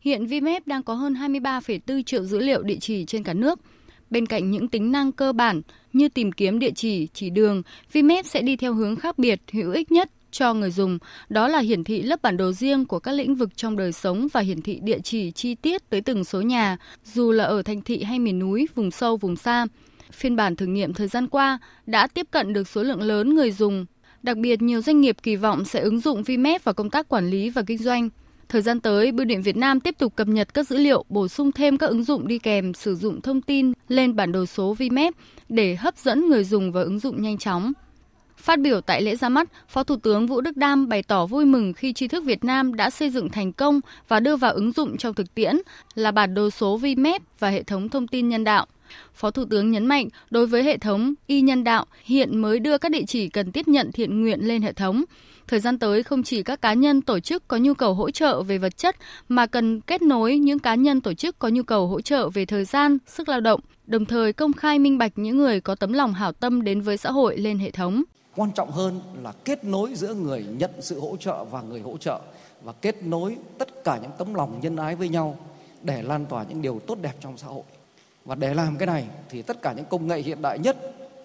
Hiện VMAP đang có hơn 23,4 triệu dữ liệu địa chỉ trên cả nước. Bên cạnh những tính năng cơ bản như tìm kiếm địa chỉ, chỉ đường, VMAP sẽ đi theo hướng khác biệt, hữu ích nhất cho người dùng, đó là hiển thị lớp bản đồ riêng của các lĩnh vực trong đời sống và hiển thị địa chỉ chi tiết tới từng số nhà, dù là ở thành thị hay miền núi, vùng sâu, vùng xa. Phiên bản thử nghiệm thời gian qua đã tiếp cận được số lượng lớn người dùng. Đặc biệt, nhiều doanh nghiệp kỳ vọng sẽ ứng dụng VMAP vào công tác quản lý và kinh doanh. Thời gian tới, Bưu điện Việt Nam tiếp tục cập nhật các dữ liệu, bổ sung thêm các ứng dụng đi kèm sử dụng thông tin lên bản đồ số VMAP để hấp dẫn người dùng và ứng dụng nhanh chóng. Phát biểu tại lễ ra mắt, Phó Thủ tướng Vũ Đức Đam bày tỏ vui mừng khi tri thức Việt Nam đã xây dựng thành công và đưa vào ứng dụng trong thực tiễn là bản đồ số VMAP và hệ thống thông tin nhân đạo. Phó Thủ tướng nhấn mạnh, đối với hệ thống y nhân đạo, hiện mới đưa các địa chỉ cần tiếp nhận thiện nguyện lên hệ thống. Thời gian tới không chỉ các cá nhân tổ chức có nhu cầu hỗ trợ về vật chất mà cần kết nối những cá nhân tổ chức có nhu cầu hỗ trợ về thời gian, sức lao động, đồng thời công khai minh bạch những người có tấm lòng hảo tâm đến với xã hội lên hệ thống. Quan trọng hơn là kết nối giữa người nhận sự hỗ trợ và người hỗ trợ và kết nối tất cả những tấm lòng nhân ái với nhau để lan tỏa những điều tốt đẹp trong xã hội. Và để làm cái này thì tất cả những công nghệ hiện đại nhất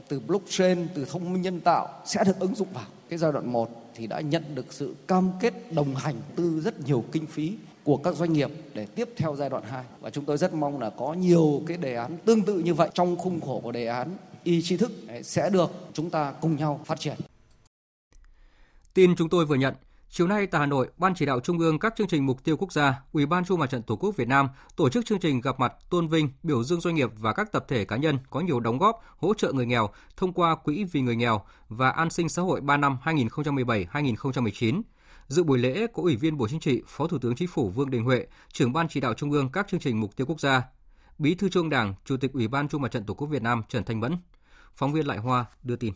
từ blockchain, từ thông minh nhân tạo sẽ được ứng dụng vào. Cái giai đoạn 1 thì đã nhận được sự cam kết đồng hành từ rất nhiều kinh phí của các doanh nghiệp để tiếp theo giai đoạn 2 và chúng tôi rất mong là có nhiều cái đề án tương tự như vậy trong khung khổ của đề án y tri thức sẽ được chúng ta cùng nhau phát triển. Tin chúng tôi vừa nhận, Chiều nay tại Hà Nội, Ban chỉ đạo Trung ương các chương trình mục tiêu quốc gia, Ủy ban Trung mặt trận Tổ quốc Việt Nam tổ chức chương trình gặp mặt tôn vinh, biểu dương doanh nghiệp và các tập thể cá nhân có nhiều đóng góp hỗ trợ người nghèo thông qua Quỹ vì người nghèo và An sinh xã hội 3 năm 2017-2019. Dự buổi lễ có Ủy viên Bộ Chính trị, Phó Thủ tướng Chính phủ Vương Đình Huệ, trưởng Ban chỉ đạo Trung ương các chương trình mục tiêu quốc gia, Bí thư Trung Đảng, Chủ tịch Ủy ban Trung mặt trận Tổ quốc Việt Nam Trần Thanh Mẫn. Phóng viên Lại Hoa đưa tin.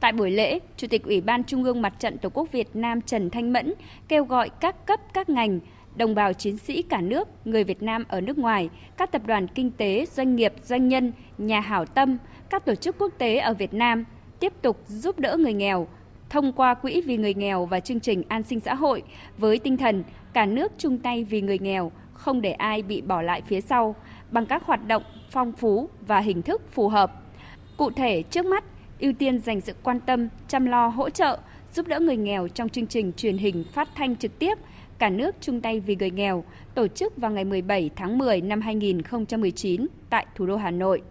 Tại buổi lễ, Chủ tịch Ủy ban Trung ương Mặt trận Tổ quốc Việt Nam Trần Thanh Mẫn kêu gọi các cấp các ngành, đồng bào chiến sĩ cả nước, người Việt Nam ở nước ngoài, các tập đoàn kinh tế, doanh nghiệp, doanh nhân, nhà hảo tâm, các tổ chức quốc tế ở Việt Nam tiếp tục giúp đỡ người nghèo, thông qua Quỹ vì người nghèo và chương trình an sinh xã hội với tinh thần cả nước chung tay vì người nghèo, không để ai bị bỏ lại phía sau bằng các hoạt động phong phú và hình thức phù hợp. Cụ thể, trước mắt, ưu tiên dành sự quan tâm, chăm lo, hỗ trợ, giúp đỡ người nghèo trong chương trình truyền hình phát thanh trực tiếp Cả nước chung tay vì người nghèo, tổ chức vào ngày 17 tháng 10 năm 2019 tại thủ đô Hà Nội.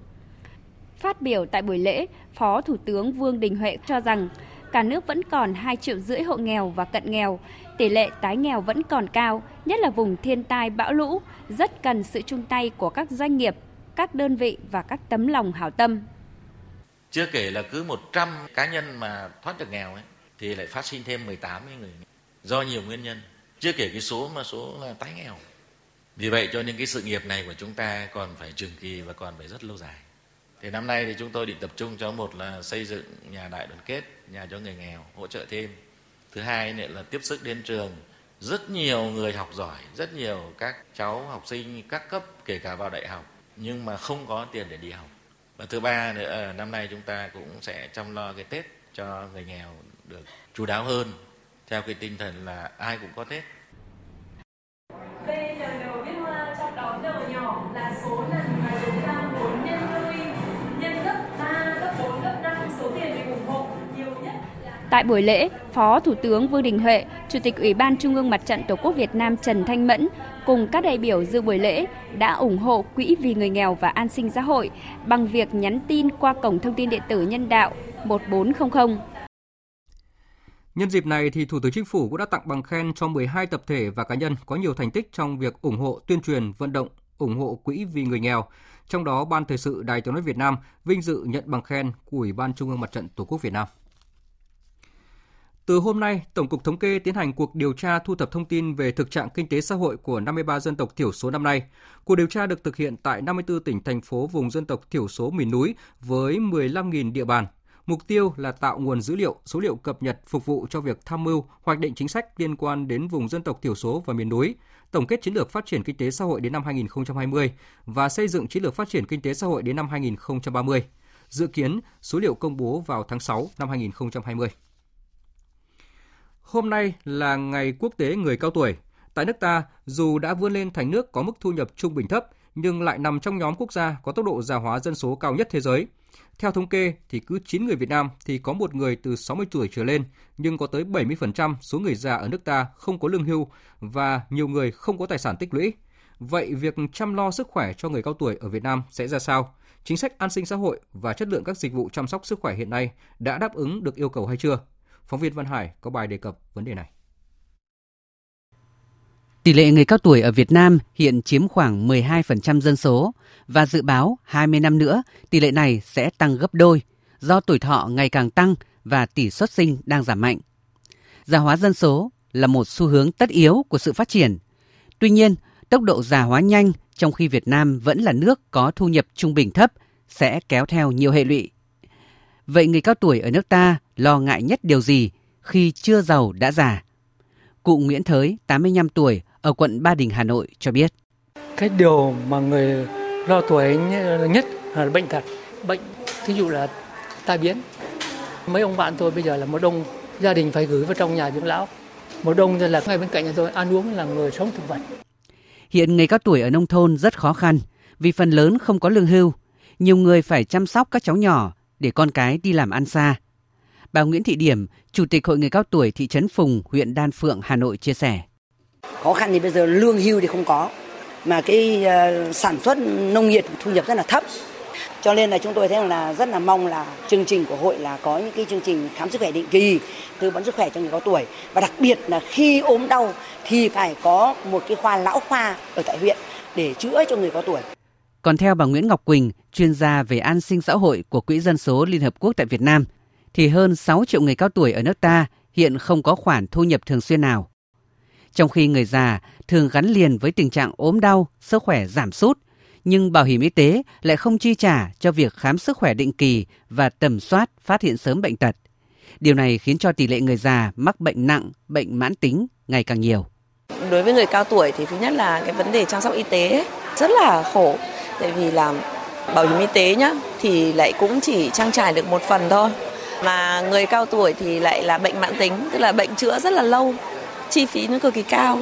Phát biểu tại buổi lễ, Phó Thủ tướng Vương Đình Huệ cho rằng cả nước vẫn còn 2 triệu rưỡi hộ nghèo và cận nghèo, tỷ lệ tái nghèo vẫn còn cao, nhất là vùng thiên tai bão lũ, rất cần sự chung tay của các doanh nghiệp, các đơn vị và các tấm lòng hảo tâm. Chưa kể là cứ 100 cá nhân mà thoát được nghèo ấy, thì lại phát sinh thêm 18 người do nhiều nguyên nhân. Chưa kể cái số mà số là tái nghèo. Vì vậy cho nên cái sự nghiệp này của chúng ta còn phải trường kỳ và còn phải rất lâu dài. Thì năm nay thì chúng tôi định tập trung cho một là xây dựng nhà đại đoàn kết nhà cho người nghèo hỗ trợ thêm. Thứ hai là tiếp sức đến trường. Rất nhiều người học giỏi rất nhiều các cháu học sinh các cấp kể cả vào đại học nhưng mà không có tiền để đi học và thứ ba nữa năm nay chúng ta cũng sẽ chăm lo cái tết cho người nghèo được chú đáo hơn theo cái tinh thần là ai cũng có Tết. Đây là đầu viết hoa trong đó đầu nhỏ là số lần mà chúng ta muốn nhân đôi, nhân gấp 3, gấp 4, gấp 5 số tiền mình ủng hộ nhiều nhất. Tại buổi lễ, Phó Thủ tướng Vương Đình Huệ, Chủ tịch Ủy ban Trung ương Mặt trận Tổ quốc Việt Nam Trần Thanh Mẫn cùng các đại biểu dự buổi lễ đã ủng hộ Quỹ vì người nghèo và an sinh xã hội bằng việc nhắn tin qua cổng thông tin điện tử nhân đạo 1400 Nhân dịp này thì Thủ tướng Chính phủ cũng đã tặng bằng khen cho 12 tập thể và cá nhân có nhiều thành tích trong việc ủng hộ, tuyên truyền, vận động, ủng hộ quỹ vì người nghèo. Trong đó, Ban Thời sự Đài Tiếng nói Việt Nam vinh dự nhận bằng khen của Ủy ban Trung ương Mặt trận Tổ quốc Việt Nam. Từ hôm nay, Tổng cục Thống kê tiến hành cuộc điều tra thu thập thông tin về thực trạng kinh tế xã hội của 53 dân tộc thiểu số năm nay. Cuộc điều tra được thực hiện tại 54 tỉnh, thành phố vùng dân tộc thiểu số miền núi với 15.000 địa bàn, Mục tiêu là tạo nguồn dữ liệu, số liệu cập nhật phục vụ cho việc tham mưu, hoạch định chính sách liên quan đến vùng dân tộc thiểu số và miền núi, tổng kết chiến lược phát triển kinh tế xã hội đến năm 2020 và xây dựng chiến lược phát triển kinh tế xã hội đến năm 2030. Dự kiến số liệu công bố vào tháng 6 năm 2020. Hôm nay là ngày quốc tế người cao tuổi. Tại nước ta, dù đã vươn lên thành nước có mức thu nhập trung bình thấp, nhưng lại nằm trong nhóm quốc gia có tốc độ già hóa dân số cao nhất thế giới – theo thống kê thì cứ 9 người Việt Nam thì có một người từ 60 tuổi trở lên, nhưng có tới 70% số người già ở nước ta không có lương hưu và nhiều người không có tài sản tích lũy. Vậy việc chăm lo sức khỏe cho người cao tuổi ở Việt Nam sẽ ra sao? Chính sách an sinh xã hội và chất lượng các dịch vụ chăm sóc sức khỏe hiện nay đã đáp ứng được yêu cầu hay chưa? Phóng viên Văn Hải có bài đề cập vấn đề này. Tỷ lệ người cao tuổi ở Việt Nam hiện chiếm khoảng 12% dân số và dự báo 20 năm nữa tỷ lệ này sẽ tăng gấp đôi do tuổi thọ ngày càng tăng và tỷ suất sinh đang giảm mạnh. Già hóa dân số là một xu hướng tất yếu của sự phát triển. Tuy nhiên, tốc độ già hóa nhanh trong khi Việt Nam vẫn là nước có thu nhập trung bình thấp sẽ kéo theo nhiều hệ lụy. Vậy người cao tuổi ở nước ta lo ngại nhất điều gì khi chưa giàu đã già? Cụ Nguyễn Thới, 85 tuổi, ở quận Ba Đình, Hà Nội cho biết. Cái điều mà người lo tuổi nhất là bệnh tật, bệnh thí dụ là tai biến. Mấy ông bạn tôi bây giờ là một đông gia đình phải gửi vào trong nhà dưỡng lão. Một đông là ngay bên cạnh nhà tôi ăn uống là người sống thực vật. Hiện người cao tuổi ở nông thôn rất khó khăn vì phần lớn không có lương hưu. Nhiều người phải chăm sóc các cháu nhỏ để con cái đi làm ăn xa. Bà Nguyễn Thị Điểm, Chủ tịch Hội người cao tuổi thị trấn Phùng, huyện Đan Phượng, Hà Nội chia sẻ. Khó khăn thì bây giờ lương hưu thì không có, mà cái uh, sản xuất nông nghiệp thu nhập rất là thấp. Cho nên là chúng tôi thấy là rất là mong là chương trình của hội là có những cái chương trình khám sức khỏe định kỳ, tư vấn sức khỏe cho người có tuổi và đặc biệt là khi ốm đau thì phải có một cái khoa lão khoa ở tại huyện để chữa cho người có tuổi. Còn theo bà Nguyễn Ngọc Quỳnh, chuyên gia về an sinh xã hội của Quỹ dân số Liên Hợp Quốc tại Việt Nam, thì hơn 6 triệu người cao tuổi ở nước ta hiện không có khoản thu nhập thường xuyên nào. Trong khi người già thường gắn liền với tình trạng ốm đau, sức khỏe giảm sút, nhưng bảo hiểm y tế lại không chi trả cho việc khám sức khỏe định kỳ và tầm soát phát hiện sớm bệnh tật. Điều này khiến cho tỷ lệ người già mắc bệnh nặng, bệnh mãn tính ngày càng nhiều. Đối với người cao tuổi thì thứ nhất là cái vấn đề chăm sóc y tế rất là khổ, tại vì là bảo hiểm y tế nhá thì lại cũng chỉ trang trải được một phần thôi mà người cao tuổi thì lại là bệnh mãn tính, tức là bệnh chữa rất là lâu, chi phí nó cực kỳ cao.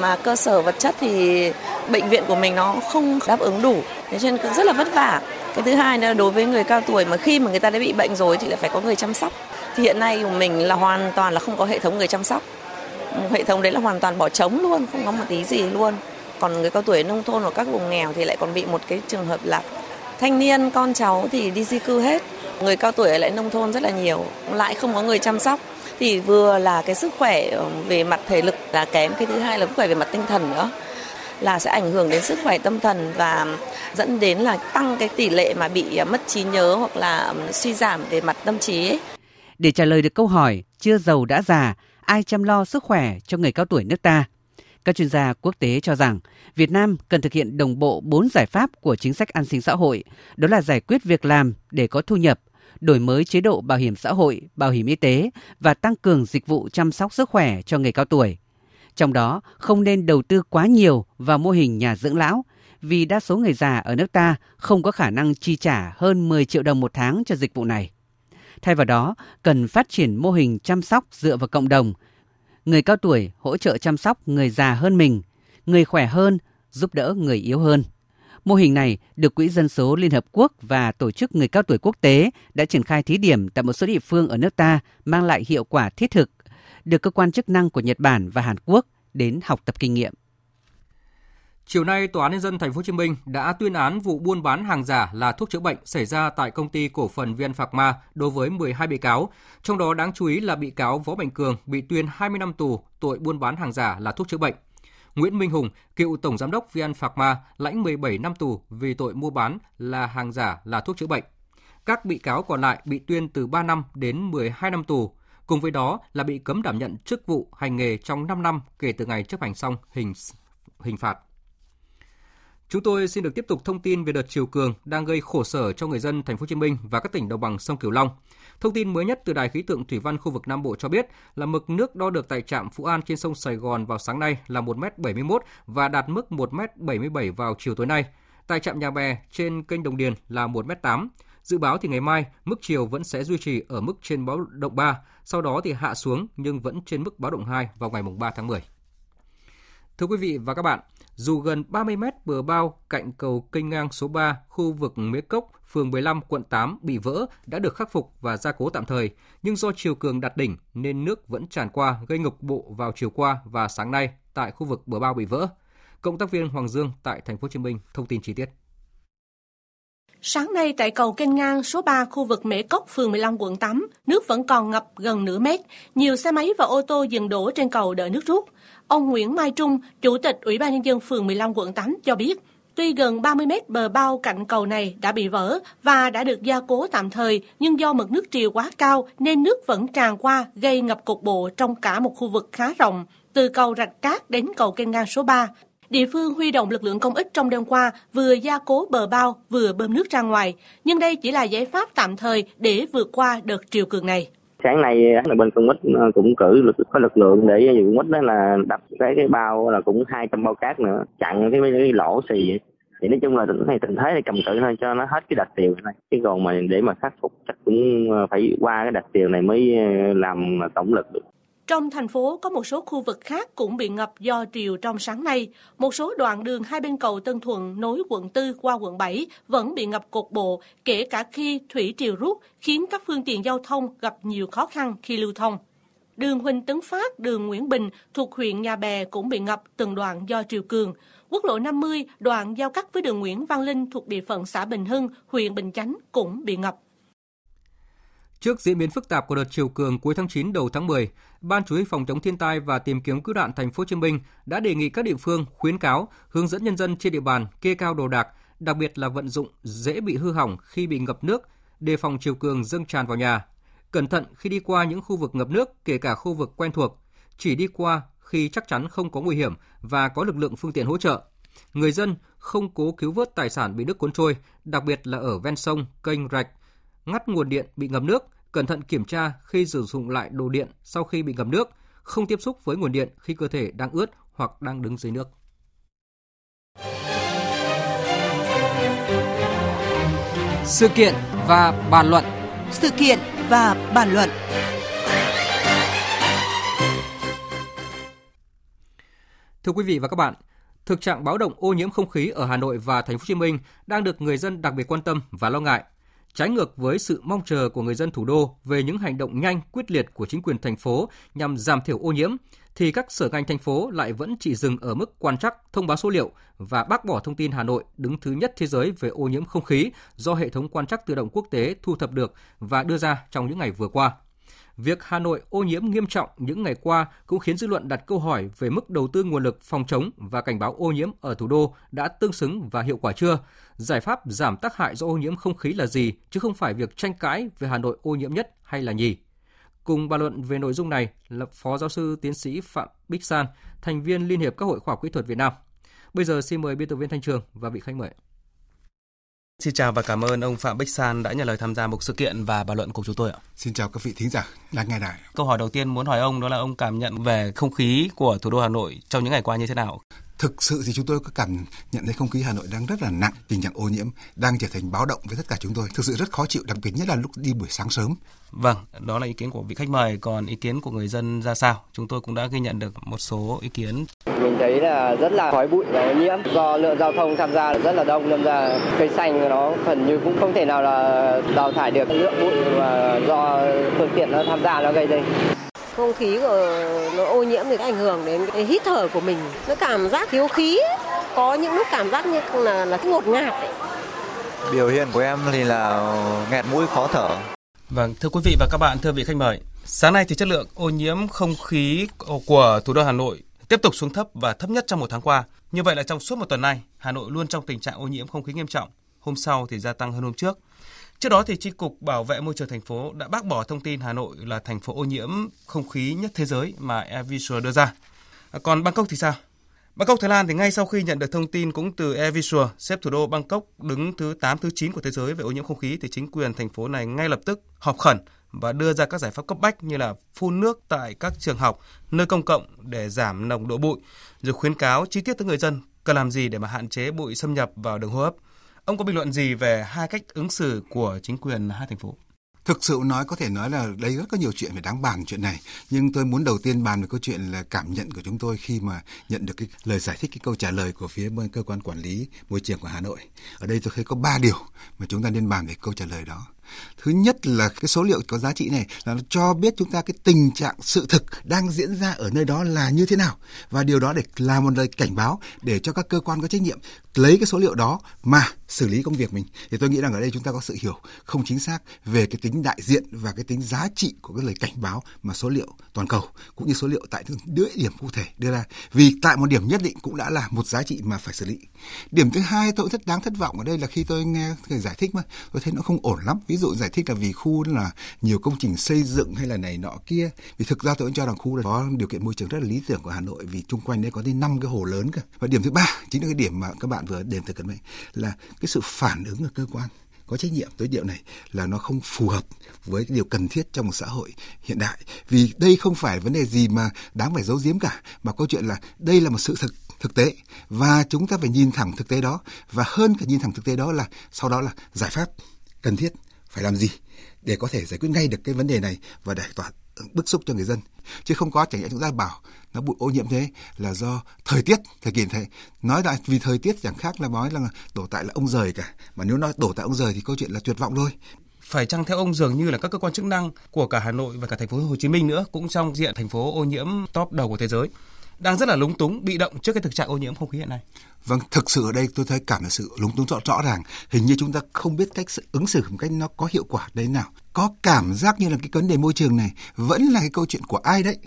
Mà cơ sở vật chất thì bệnh viện của mình nó không đáp ứng đủ, thế nên nên rất là vất vả. Cái thứ hai là đối với người cao tuổi mà khi mà người ta đã bị bệnh rồi thì lại phải có người chăm sóc. Thì hiện nay của mình là hoàn toàn là không có hệ thống người chăm sóc. Ừ, hệ thống đấy là hoàn toàn bỏ trống luôn, không có một tí gì luôn. Còn người cao tuổi nông thôn ở các vùng nghèo thì lại còn bị một cái trường hợp là thanh niên con cháu thì đi di cư hết. Người cao tuổi ở lại nông thôn rất là nhiều, lại không có người chăm sóc thì vừa là cái sức khỏe ừ, về mặt thể lực là kém cái thứ hai là sức khỏe về mặt tinh thần nữa là sẽ ảnh hưởng đến sức khỏe tâm thần và dẫn đến là tăng cái tỷ lệ mà bị à, mất trí nhớ hoặc là ừ, suy giảm về mặt tâm trí ấy. Để trả lời được câu hỏi chưa giàu đã già, ai chăm lo sức khỏe cho người cao tuổi nước ta? Các chuyên gia quốc tế cho rằng Việt Nam cần thực hiện đồng bộ 4 giải pháp của chính sách an sinh xã hội, đó là giải quyết việc làm để có thu nhập, đổi mới chế độ bảo hiểm xã hội, bảo hiểm y tế và tăng cường dịch vụ chăm sóc sức khỏe cho người cao tuổi. Trong đó, không nên đầu tư quá nhiều vào mô hình nhà dưỡng lão, vì đa số người già ở nước ta không có khả năng chi trả hơn 10 triệu đồng một tháng cho dịch vụ này. Thay vào đó, cần phát triển mô hình chăm sóc dựa vào cộng đồng. Người cao tuổi hỗ trợ chăm sóc người già hơn mình, người khỏe hơn, giúp đỡ người yếu hơn. Mô hình này được Quỹ Dân số Liên Hợp Quốc và Tổ chức Người cao tuổi quốc tế đã triển khai thí điểm tại một số địa phương ở nước ta mang lại hiệu quả thiết thực, được cơ quan chức năng của Nhật Bản và Hàn Quốc đến học tập kinh nghiệm. Chiều nay, Tòa án nhân dân thành phố Hồ Chí Minh đã tuyên án vụ buôn bán hàng giả là thuốc chữa bệnh xảy ra tại công ty cổ phần Viên Phạc Ma đối với 12 bị cáo, trong đó đáng chú ý là bị cáo Võ Mạnh Cường bị tuyên 20 năm tù tội buôn bán hàng giả là thuốc chữa bệnh. Nguyễn Minh Hùng, cựu tổng giám đốc Viên Phạc Ma, lãnh 17 năm tù vì tội mua bán là hàng giả là thuốc chữa bệnh. Các bị cáo còn lại bị tuyên từ 3 năm đến 12 năm tù. Cùng với đó là bị cấm đảm nhận chức vụ hành nghề trong 5 năm kể từ ngày chấp hành xong hình hình phạt. Chúng tôi xin được tiếp tục thông tin về đợt chiều cường đang gây khổ sở cho người dân thành phố Hồ Chí Minh và các tỉnh đồng bằng sông Cửu Long. Thông tin mới nhất từ Đài khí tượng thủy văn khu vực Nam Bộ cho biết là mực nước đo được tại trạm Phú An trên sông Sài Gòn vào sáng nay là 1m71 và đạt mức 1m77 vào chiều tối nay. Tại trạm Nhà Bè trên kênh Đồng Điền là 1m8. Dự báo thì ngày mai mức chiều vẫn sẽ duy trì ở mức trên báo động 3, sau đó thì hạ xuống nhưng vẫn trên mức báo động 2 vào ngày 3 tháng 10. Thưa quý vị và các bạn, dù gần 30 mét bờ bao cạnh cầu kênh ngang số 3 khu vực mế Cốc, phường 15, quận 8 bị vỡ đã được khắc phục và gia cố tạm thời, nhưng do chiều cường đạt đỉnh nên nước vẫn tràn qua gây ngập bộ vào chiều qua và sáng nay tại khu vực bờ bao bị vỡ. Cộng tác viên Hoàng Dương tại thành phố Hồ Chí Minh thông tin chi tiết. Sáng nay tại cầu kênh ngang số 3 khu vực Mễ Cốc, phường 15, quận 8, nước vẫn còn ngập gần nửa mét. Nhiều xe máy và ô tô dừng đổ trên cầu đợi nước rút. Ông Nguyễn Mai Trung, Chủ tịch Ủy ban Nhân dân phường 15 quận 8 cho biết, tuy gần 30 mét bờ bao cạnh cầu này đã bị vỡ và đã được gia cố tạm thời, nhưng do mực nước triều quá cao nên nước vẫn tràn qua gây ngập cục bộ trong cả một khu vực khá rộng, từ cầu Rạch Cát đến cầu kênh ngang số 3. Địa phương huy động lực lượng công ích trong đêm qua vừa gia cố bờ bao vừa bơm nước ra ngoài, nhưng đây chỉ là giải pháp tạm thời để vượt qua đợt triều cường này sáng nay bên công ích ờ, cũng cử lực có lực lượng để công mít đó là đập cái cái bao là cũng 200 bao cát nữa chặn cái, cái lỗ xì vậy. Thì nói chung là tình này tình thế thì cầm cự thôi cho nó hết cái đạch tiều này chứ còn mà để mà khắc phục chắc cũng ờ, phải qua cái đạch tiều này mới ờ, làm tổng lực được trong thành phố có một số khu vực khác cũng bị ngập do triều trong sáng nay. Một số đoạn đường hai bên cầu Tân Thuận nối quận 4 qua quận 7 vẫn bị ngập cục bộ, kể cả khi thủy triều rút, khiến các phương tiện giao thông gặp nhiều khó khăn khi lưu thông. Đường Huỳnh Tấn Phát, đường Nguyễn Bình thuộc huyện Nhà Bè cũng bị ngập từng đoạn do triều cường. Quốc lộ 50, đoạn giao cắt với đường Nguyễn Văn Linh thuộc địa phận xã Bình Hưng, huyện Bình Chánh cũng bị ngập. Trước diễn biến phức tạp của đợt chiều cường cuối tháng 9 đầu tháng 10, Ban Chủ huy phòng chống thiên tai và tìm kiếm cứu nạn thành phố Hồ Chí Minh đã đề nghị các địa phương khuyến cáo hướng dẫn nhân dân trên địa bàn kê cao đồ đạc, đặc biệt là vận dụng dễ bị hư hỏng khi bị ngập nước, đề phòng chiều cường dâng tràn vào nhà. Cẩn thận khi đi qua những khu vực ngập nước, kể cả khu vực quen thuộc, chỉ đi qua khi chắc chắn không có nguy hiểm và có lực lượng phương tiện hỗ trợ. Người dân không cố cứu vớt tài sản bị nước cuốn trôi, đặc biệt là ở ven sông, kênh rạch, ngắt nguồn điện bị ngập nước, cẩn thận kiểm tra khi sử dụng lại đồ điện sau khi bị ngập nước, không tiếp xúc với nguồn điện khi cơ thể đang ướt hoặc đang đứng dưới nước. Sự kiện và bàn luận. Sự kiện và bàn luận. Thưa quý vị và các bạn, thực trạng báo động ô nhiễm không khí ở Hà Nội và Thành phố Hồ Chí Minh đang được người dân đặc biệt quan tâm và lo ngại. Trái ngược với sự mong chờ của người dân thủ đô về những hành động nhanh, quyết liệt của chính quyền thành phố nhằm giảm thiểu ô nhiễm, thì các sở ngành thành phố lại vẫn chỉ dừng ở mức quan trắc, thông báo số liệu và bác bỏ thông tin Hà Nội đứng thứ nhất thế giới về ô nhiễm không khí do hệ thống quan trắc tự động quốc tế thu thập được và đưa ra trong những ngày vừa qua. Việc Hà Nội ô nhiễm nghiêm trọng những ngày qua cũng khiến dư luận đặt câu hỏi về mức đầu tư nguồn lực phòng chống và cảnh báo ô nhiễm ở thủ đô đã tương xứng và hiệu quả chưa? Giải pháp giảm tác hại do ô nhiễm không khí là gì, chứ không phải việc tranh cãi về Hà Nội ô nhiễm nhất hay là nhì? Cùng bàn luận về nội dung này là Phó Giáo sư Tiến sĩ Phạm Bích San, thành viên Liên hiệp các hội khoa học kỹ thuật Việt Nam. Bây giờ xin mời biên tập viên Thanh Trường và vị khách mời. Xin chào và cảm ơn ông Phạm Bích San đã nhận lời tham gia một sự kiện và bàn luận cùng chúng tôi ạ. Xin chào các vị thính giả đang nghe đài. Câu hỏi đầu tiên muốn hỏi ông đó là ông cảm nhận về không khí của thủ đô Hà Nội trong những ngày qua như thế nào? Thực sự thì chúng tôi có cảm nhận thấy không khí Hà Nội đang rất là nặng, tình trạng ô nhiễm đang trở thành báo động với tất cả chúng tôi. Thực sự rất khó chịu, đặc biệt nhất là lúc đi buổi sáng sớm. Vâng, đó là ý kiến của vị khách mời, còn ý kiến của người dân ra sao? Chúng tôi cũng đã ghi nhận được một số ý kiến. Mình thấy là rất là khói bụi và ô nhiễm do lượng giao thông tham gia rất là đông, đâm ra cây xanh nó gần như cũng không thể nào là đào thải được lượng bụi và do phương tiện nó tham gia nó gây ra không khí của nó ô nhiễm thì ảnh hưởng đến cái hít thở của mình nó cảm giác thiếu khí có những lúc cảm giác như là là ngột ngạt ấy. biểu hiện của em thì là nghẹt mũi khó thở Vâng, thưa quý vị và các bạn, thưa vị khách mời, sáng nay thì chất lượng ô nhiễm không khí của thủ đô Hà Nội tiếp tục xuống thấp và thấp nhất trong một tháng qua. Như vậy là trong suốt một tuần nay, Hà Nội luôn trong tình trạng ô nhiễm không khí nghiêm trọng. Hôm sau thì gia tăng hơn hôm trước. Trước đó thì Chi cục Bảo vệ môi trường thành phố đã bác bỏ thông tin Hà Nội là thành phố ô nhiễm không khí nhất thế giới mà Airvisual đưa ra. À, còn Bangkok thì sao? Bangkok Thái Lan thì ngay sau khi nhận được thông tin cũng từ Airvisual xếp thủ đô Bangkok đứng thứ 8 thứ 9 của thế giới về ô nhiễm không khí thì chính quyền thành phố này ngay lập tức họp khẩn và đưa ra các giải pháp cấp bách như là phun nước tại các trường học, nơi công cộng để giảm nồng độ bụi, rồi khuyến cáo chi tiết tới người dân cần làm gì để mà hạn chế bụi xâm nhập vào đường hô hấp. Ông có bình luận gì về hai cách ứng xử của chính quyền hai thành phố? Thực sự nói có thể nói là đây rất có nhiều chuyện phải đáng bàn chuyện này. Nhưng tôi muốn đầu tiên bàn về câu chuyện là cảm nhận của chúng tôi khi mà nhận được cái lời giải thích cái câu trả lời của phía bên cơ quan quản lý môi trường của Hà Nội. Ở đây tôi thấy có ba điều mà chúng ta nên bàn về câu trả lời đó. Thứ nhất là cái số liệu có giá trị này là nó cho biết chúng ta cái tình trạng sự thực đang diễn ra ở nơi đó là như thế nào. Và điều đó để làm một lời cảnh báo để cho các cơ quan có trách nhiệm lấy cái số liệu đó mà xử lý công việc mình. Thì tôi nghĩ rằng ở đây chúng ta có sự hiểu không chính xác về cái tính đại diện và cái tính giá trị của cái lời cảnh báo mà số liệu toàn cầu cũng như số liệu tại địa điểm cụ thể đưa ra. Vì tại một điểm nhất định cũng đã là một giá trị mà phải xử lý. Điểm thứ hai tôi rất đáng thất vọng ở đây là khi tôi nghe người giải thích mà, tôi thấy nó không ổn lắm ví dụ giải thích là vì khu là nhiều công trình xây dựng hay là này nọ kia. Vì thực ra tôi cũng cho rằng khu là có điều kiện môi trường rất là lý tưởng của Hà Nội, vì chung quanh đây có đến năm cái hồ lớn cả và điểm thứ ba, chính là cái điểm mà các bạn vừa đề từ cận là cái sự phản ứng ở cơ quan. Có trách nhiệm tới điều này là nó không phù hợp với cái điều cần thiết trong một xã hội hiện đại. Vì đây không phải vấn đề gì mà đáng phải giấu giếm cả, mà câu chuyện là đây là một sự thực thực tế. Và chúng ta phải nhìn thẳng thực tế đó. Và hơn cả nhìn thẳng thực tế đó là sau đó là giải pháp cần thiết phải làm gì để có thể giải quyết ngay được cái vấn đề này và giải tỏa bức xúc cho người dân? Chứ không có chẳng hạn chúng ta bảo nó bụi ô nhiễm thế là do thời tiết, thời kỳ thế. Nói lại vì thời tiết chẳng khác là nói là đổ tại là ông rời cả. Mà nếu nói đổ tại ông rời thì câu chuyện là tuyệt vọng thôi. Phải chăng theo ông dường như là các cơ quan chức năng của cả Hà Nội và cả thành phố Hồ Chí Minh nữa cũng trong diện thành phố ô nhiễm top đầu của thế giới? Đang rất là lúng túng bị động trước cái thực trạng ô nhiễm không khí hiện nay Vâng, thực sự ở đây tôi thấy cảm là sự lúng túng rõ, rõ ràng. Hình như chúng ta không biết cách ứng xử một cách nó có hiệu quả đấy nào. Có cảm giác như là cái vấn đề môi trường này vẫn là cái câu chuyện của ai đấy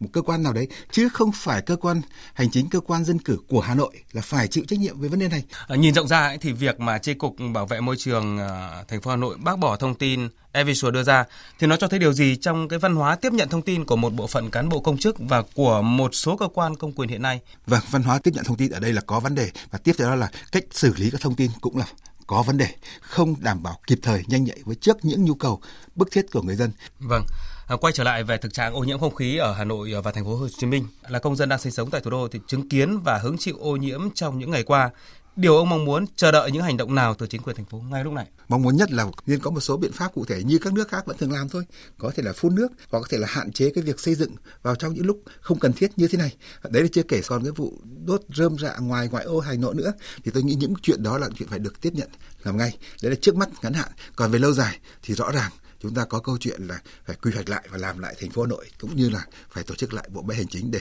một cơ quan nào đấy chứ không phải cơ quan hành chính cơ quan dân cử của Hà Nội là phải chịu trách nhiệm với vấn đề này. À, nhìn rộng ra ấy, thì việc mà chi cục bảo vệ môi trường à, thành phố Hà Nội bác bỏ thông tin Evisure đưa ra thì nó cho thấy điều gì trong cái văn hóa tiếp nhận thông tin của một bộ phận cán bộ công chức và của một số cơ quan công quyền hiện nay. Vâng, văn hóa tiếp nhận thông tin ở đây là có vấn đề và tiếp theo đó là cách xử lý các thông tin cũng là có vấn đề, không đảm bảo kịp thời nhanh nhạy với trước những nhu cầu bức thiết của người dân. Vâng. À, quay trở lại về thực trạng ô nhiễm không khí ở Hà Nội và thành phố Hồ Chí Minh là công dân đang sinh sống tại thủ đô thì chứng kiến và hứng chịu ô nhiễm trong những ngày qua Điều ông mong muốn chờ đợi những hành động nào từ chính quyền thành phố ngay lúc này? Mong muốn nhất là nên có một số biện pháp cụ thể như các nước khác vẫn thường làm thôi. Có thể là phun nước hoặc có thể là hạn chế cái việc xây dựng vào trong những lúc không cần thiết như thế này. Đấy là chưa kể còn cái vụ đốt rơm rạ ngoài ngoại ô Hà Nội nữa. Thì tôi nghĩ những chuyện đó là chuyện phải được tiếp nhận làm ngay. Đấy là trước mắt ngắn hạn. Còn về lâu dài thì rõ ràng chúng ta có câu chuyện là phải quy hoạch lại và làm lại thành phố Hà Nội, cũng như là phải tổ chức lại bộ máy hành chính để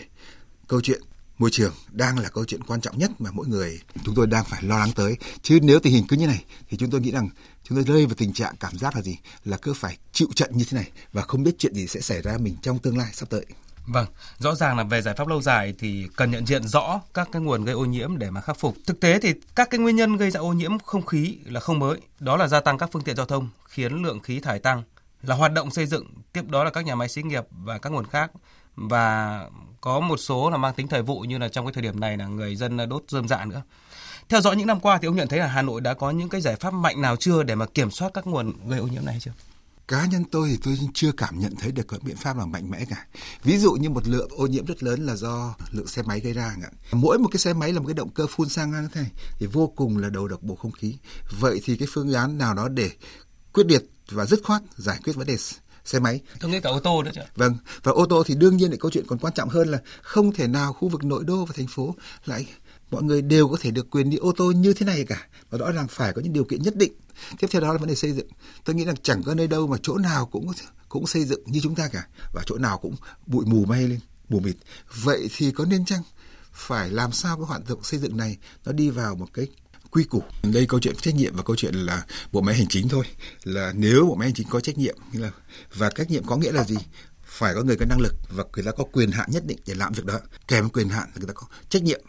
câu chuyện môi trường đang là câu chuyện quan trọng nhất mà mỗi người chúng tôi đang phải lo lắng tới. Chứ nếu tình hình cứ như này thì chúng tôi nghĩ rằng chúng tôi rơi vào tình trạng cảm giác là gì? Là cứ phải chịu trận như thế này và không biết chuyện gì sẽ xảy ra mình trong tương lai sắp tới. Vâng, rõ ràng là về giải pháp lâu dài thì cần nhận diện rõ các cái nguồn gây ô nhiễm để mà khắc phục. Thực tế thì các cái nguyên nhân gây ra ô nhiễm không khí là không mới, đó là gia tăng các phương tiện giao thông khiến lượng khí thải tăng, là hoạt động xây dựng, tiếp đó là các nhà máy xí nghiệp và các nguồn khác và có một số là mang tính thời vụ như là trong cái thời điểm này là người dân đốt rơm rạ dạ nữa. Theo dõi những năm qua thì ông nhận thấy là Hà Nội đã có những cái giải pháp mạnh nào chưa để mà kiểm soát các nguồn gây ô nhiễm này chưa? Cá nhân tôi thì tôi chưa cảm nhận thấy được có biện pháp nào mạnh mẽ cả ví dụ như một lượng ô nhiễm rất lớn là do lượng xe máy gây ra mỗi một cái xe máy là một cái động cơ phun xăng như thế này thì vô cùng là đầu độc bộ không khí vậy thì cái phương án nào đó để quyết liệt và dứt khoát giải quyết vấn đề xe máy. Tôi nghĩ cả ô tô nữa chứ. Vâng, và ô tô thì đương nhiên là câu chuyện còn quan trọng hơn là không thể nào khu vực nội đô và thành phố lại mọi người đều có thể được quyền đi ô tô như thế này cả. Và rõ ràng phải có những điều kiện nhất định. Tiếp theo đó là vấn đề xây dựng. Tôi nghĩ rằng chẳng có nơi đâu mà chỗ nào cũng cũng xây dựng như chúng ta cả. Và chỗ nào cũng bụi mù bay lên, mù mịt. Vậy thì có nên chăng phải làm sao cái hoạt động xây dựng này nó đi vào một cái quy củ? Đây câu chuyện trách nhiệm và câu chuyện là bộ máy hành chính thôi. Là nếu bộ máy hành chính có trách nhiệm là, và trách nhiệm có nghĩa là gì? Phải có người có năng lực và người ta có quyền hạn nhất định để làm việc đó. Kèm quyền hạn người ta có trách nhiệm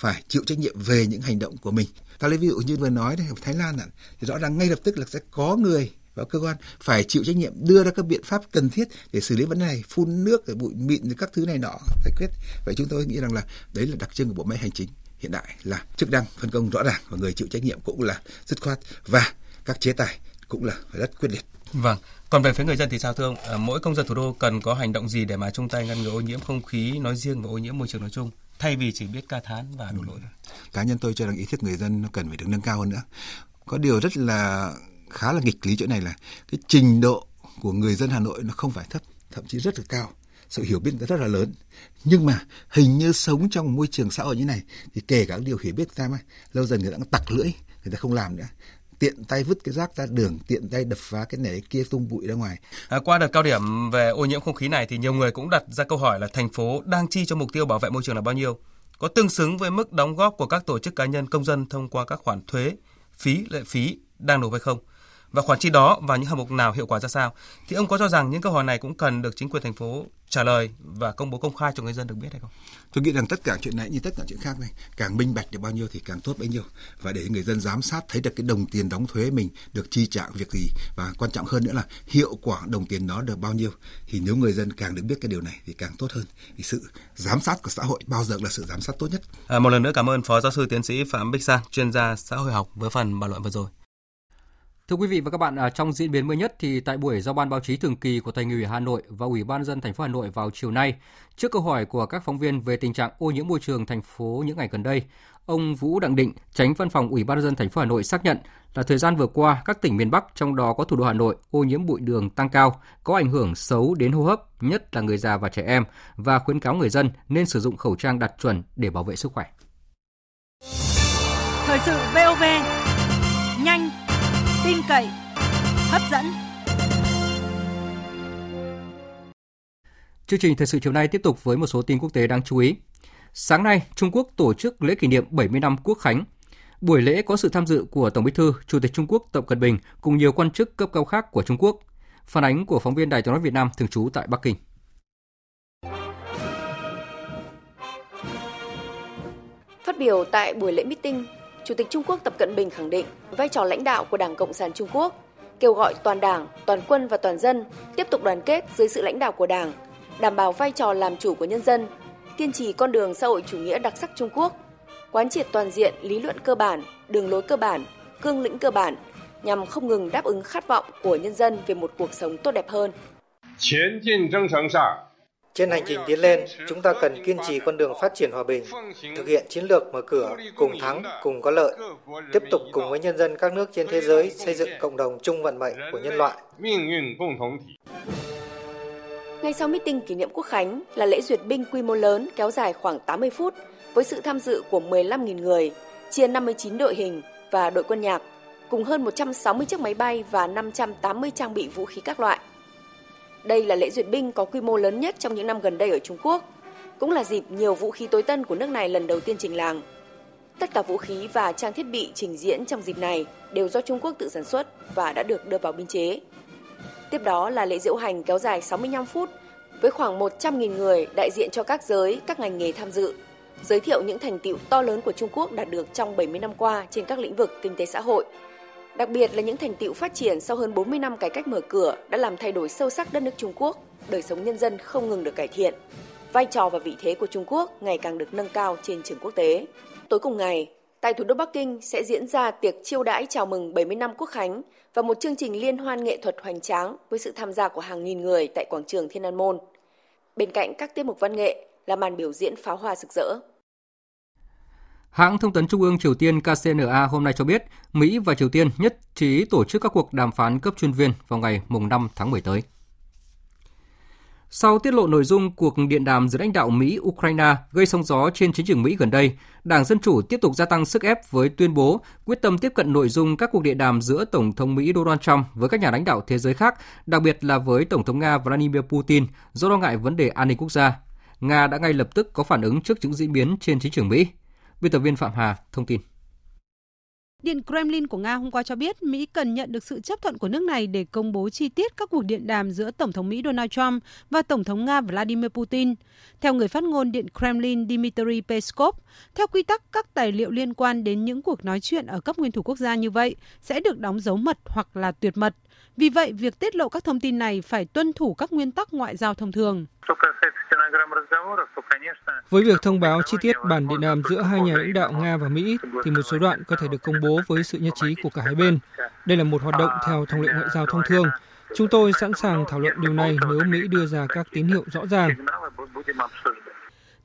phải chịu trách nhiệm về những hành động của mình. Ta lấy ví dụ như vừa nói đây, Thái Lan ạ, thì rõ ràng ngay lập tức là sẽ có người và cơ quan phải chịu trách nhiệm đưa ra các biện pháp cần thiết để xử lý vấn đề này phun nước rồi bụi mịn rồi các thứ này nọ giải quyết vậy chúng tôi nghĩ rằng là đấy là đặc trưng của bộ máy hành chính hiện đại là chức năng phân công rõ ràng và người chịu trách nhiệm cũng là dứt khoát và các chế tài cũng là rất quyết liệt Vâng. Còn về phía người dân thì sao thưa ông? Ờ, mỗi công dân thủ đô cần có hành động gì để mà chung tay ngăn ngừa ô nhiễm không khí nói riêng và ô nhiễm môi trường nói chung? Thay vì chỉ biết ca thán và đổ lỗi. Cá nhân tôi cho rằng ý thức người dân nó cần phải được nâng cao hơn nữa. Có điều rất là khá là nghịch lý chỗ này là cái trình độ của người dân Hà Nội nó không phải thấp, thậm chí rất là cao sự hiểu biết rất là lớn nhưng mà hình như sống trong môi trường xã hội như này thì kể cả điều hiểu biết ra mà lâu dần người ta cũng tặc lưỡi người ta không làm nữa tiện tay vứt cái rác ra đường, tiện tay đập phá cái này cái kia tung bụi ra ngoài. À, qua đợt cao điểm về ô nhiễm không khí này thì nhiều người cũng đặt ra câu hỏi là thành phố đang chi cho mục tiêu bảo vệ môi trường là bao nhiêu? Có tương xứng với mức đóng góp của các tổ chức cá nhân công dân thông qua các khoản thuế, phí, lệ phí đang nộp hay không? Và khoản chi đó và những hạng mục nào hiệu quả ra sao? Thì ông có cho rằng những câu hỏi này cũng cần được chính quyền thành phố trả lời và công bố công khai cho người dân được biết hay không? Tôi nghĩ rằng tất cả chuyện này như tất cả chuyện khác này, càng minh bạch được bao nhiêu thì càng tốt bấy nhiêu và để người dân giám sát thấy được cái đồng tiền đóng thuế mình được chi trả việc gì và quan trọng hơn nữa là hiệu quả đồng tiền đó được bao nhiêu thì nếu người dân càng được biết cái điều này thì càng tốt hơn. Thì sự giám sát của xã hội bao giờ là sự giám sát tốt nhất. À, một lần nữa cảm ơn Phó Giáo sư Tiến sĩ Phạm Bích Sang, chuyên gia xã hội học với phần bàn luận vừa rồi. Thưa quý vị và các bạn, à, trong diễn biến mới nhất thì tại buổi giao ban báo chí thường kỳ của Thành ủy Hà Nội và Ủy ban dân thành phố Hà Nội vào chiều nay, trước câu hỏi của các phóng viên về tình trạng ô nhiễm môi trường thành phố những ngày gần đây, ông Vũ Đặng Định, tránh văn phòng Ủy ban dân thành phố Hà Nội xác nhận là thời gian vừa qua các tỉnh miền Bắc trong đó có thủ đô Hà Nội ô nhiễm bụi đường tăng cao, có ảnh hưởng xấu đến hô hấp, nhất là người già và trẻ em và khuyến cáo người dân nên sử dụng khẩu trang đạt chuẩn để bảo vệ sức khỏe. Thời sự VOV nhanh tin cậy, hấp dẫn. Chương trình thời sự chiều nay tiếp tục với một số tin quốc tế đáng chú ý. Sáng nay, Trung Quốc tổ chức lễ kỷ niệm 70 năm Quốc khánh. Buổi lễ có sự tham dự của Tổng Bí thư, Chủ tịch Trung Quốc Tập Cận Bình cùng nhiều quan chức cấp cao khác của Trung Quốc. Phản ánh của phóng viên Đài Tiếng nói Việt Nam thường trú tại Bắc Kinh. Phát biểu tại buổi lễ meeting, Chủ tịch Trung Quốc Tập Cận Bình khẳng định vai trò lãnh đạo của Đảng Cộng sản Trung Quốc, kêu gọi toàn Đảng, toàn quân và toàn dân tiếp tục đoàn kết dưới sự lãnh đạo của Đảng, đảm bảo vai trò làm chủ của nhân dân, kiên trì con đường xã hội chủ nghĩa đặc sắc Trung Quốc, quán triệt toàn diện lý luận cơ bản, đường lối cơ bản, cương lĩnh cơ bản nhằm không ngừng đáp ứng khát vọng của nhân dân về một cuộc sống tốt đẹp hơn. Trên hành trình tiến lên, chúng ta cần kiên trì con đường phát triển hòa bình, thực hiện chiến lược mở cửa, cùng thắng, cùng có lợi, tiếp tục cùng với nhân dân các nước trên thế giới xây dựng cộng đồng chung vận mệnh của nhân loại. Ngay sau meeting kỷ niệm quốc khánh là lễ duyệt binh quy mô lớn kéo dài khoảng 80 phút với sự tham dự của 15.000 người, chia 59 đội hình và đội quân nhạc, cùng hơn 160 chiếc máy bay và 580 trang bị vũ khí các loại. Đây là lễ duyệt binh có quy mô lớn nhất trong những năm gần đây ở Trung Quốc, cũng là dịp nhiều vũ khí tối tân của nước này lần đầu tiên trình làng. Tất cả vũ khí và trang thiết bị trình diễn trong dịp này đều do Trung Quốc tự sản xuất và đã được đưa vào biên chế. Tiếp đó là lễ diễu hành kéo dài 65 phút với khoảng 100.000 người đại diện cho các giới, các ngành nghề tham dự, giới thiệu những thành tiệu to lớn của Trung Quốc đạt được trong 70 năm qua trên các lĩnh vực kinh tế xã hội. Đặc biệt là những thành tiệu phát triển sau hơn 40 năm cải cách mở cửa đã làm thay đổi sâu sắc đất nước Trung Quốc, đời sống nhân dân không ngừng được cải thiện. Vai trò và vị thế của Trung Quốc ngày càng được nâng cao trên trường quốc tế. Tối cùng ngày, tại thủ đô Bắc Kinh sẽ diễn ra tiệc chiêu đãi chào mừng 70 năm Quốc khánh và một chương trình liên hoan nghệ thuật hoành tráng với sự tham gia của hàng nghìn người tại quảng trường Thiên An Môn. Bên cạnh các tiết mục văn nghệ là màn biểu diễn pháo hoa rực rỡ. Hãng thông tấn Trung ương Triều Tiên KCNA hôm nay cho biết Mỹ và Triều Tiên nhất trí tổ chức các cuộc đàm phán cấp chuyên viên vào ngày mùng 5 tháng 10 tới. Sau tiết lộ nội dung cuộc điện đàm giữa lãnh đạo Mỹ-Ukraine gây sóng gió trên chính trường Mỹ gần đây, Đảng Dân Chủ tiếp tục gia tăng sức ép với tuyên bố quyết tâm tiếp cận nội dung các cuộc điện đàm giữa Tổng thống Mỹ Donald Trump với các nhà lãnh đạo thế giới khác, đặc biệt là với Tổng thống Nga Vladimir Putin do lo ngại vấn đề an ninh quốc gia. Nga đã ngay lập tức có phản ứng trước những diễn biến trên chính trường Mỹ. Biên tập viên Phạm Hà thông tin. Điện Kremlin của Nga hôm qua cho biết Mỹ cần nhận được sự chấp thuận của nước này để công bố chi tiết các cuộc điện đàm giữa Tổng thống Mỹ Donald Trump và Tổng thống Nga Vladimir Putin. Theo người phát ngôn Điện Kremlin Dmitry Peskov, theo quy tắc các tài liệu liên quan đến những cuộc nói chuyện ở cấp nguyên thủ quốc gia như vậy sẽ được đóng dấu mật hoặc là tuyệt mật. Vì vậy, việc tiết lộ các thông tin này phải tuân thủ các nguyên tắc ngoại giao thông thường. Với việc thông báo chi tiết bản điện đàm giữa hai nhà lãnh đạo Nga và Mỹ thì một số đoạn có thể được công bố với sự nhất trí của cả hai bên. Đây là một hoạt động theo thông lệ ngoại giao thông thường. Chúng tôi sẵn sàng thảo luận điều này nếu Mỹ đưa ra các tín hiệu rõ ràng.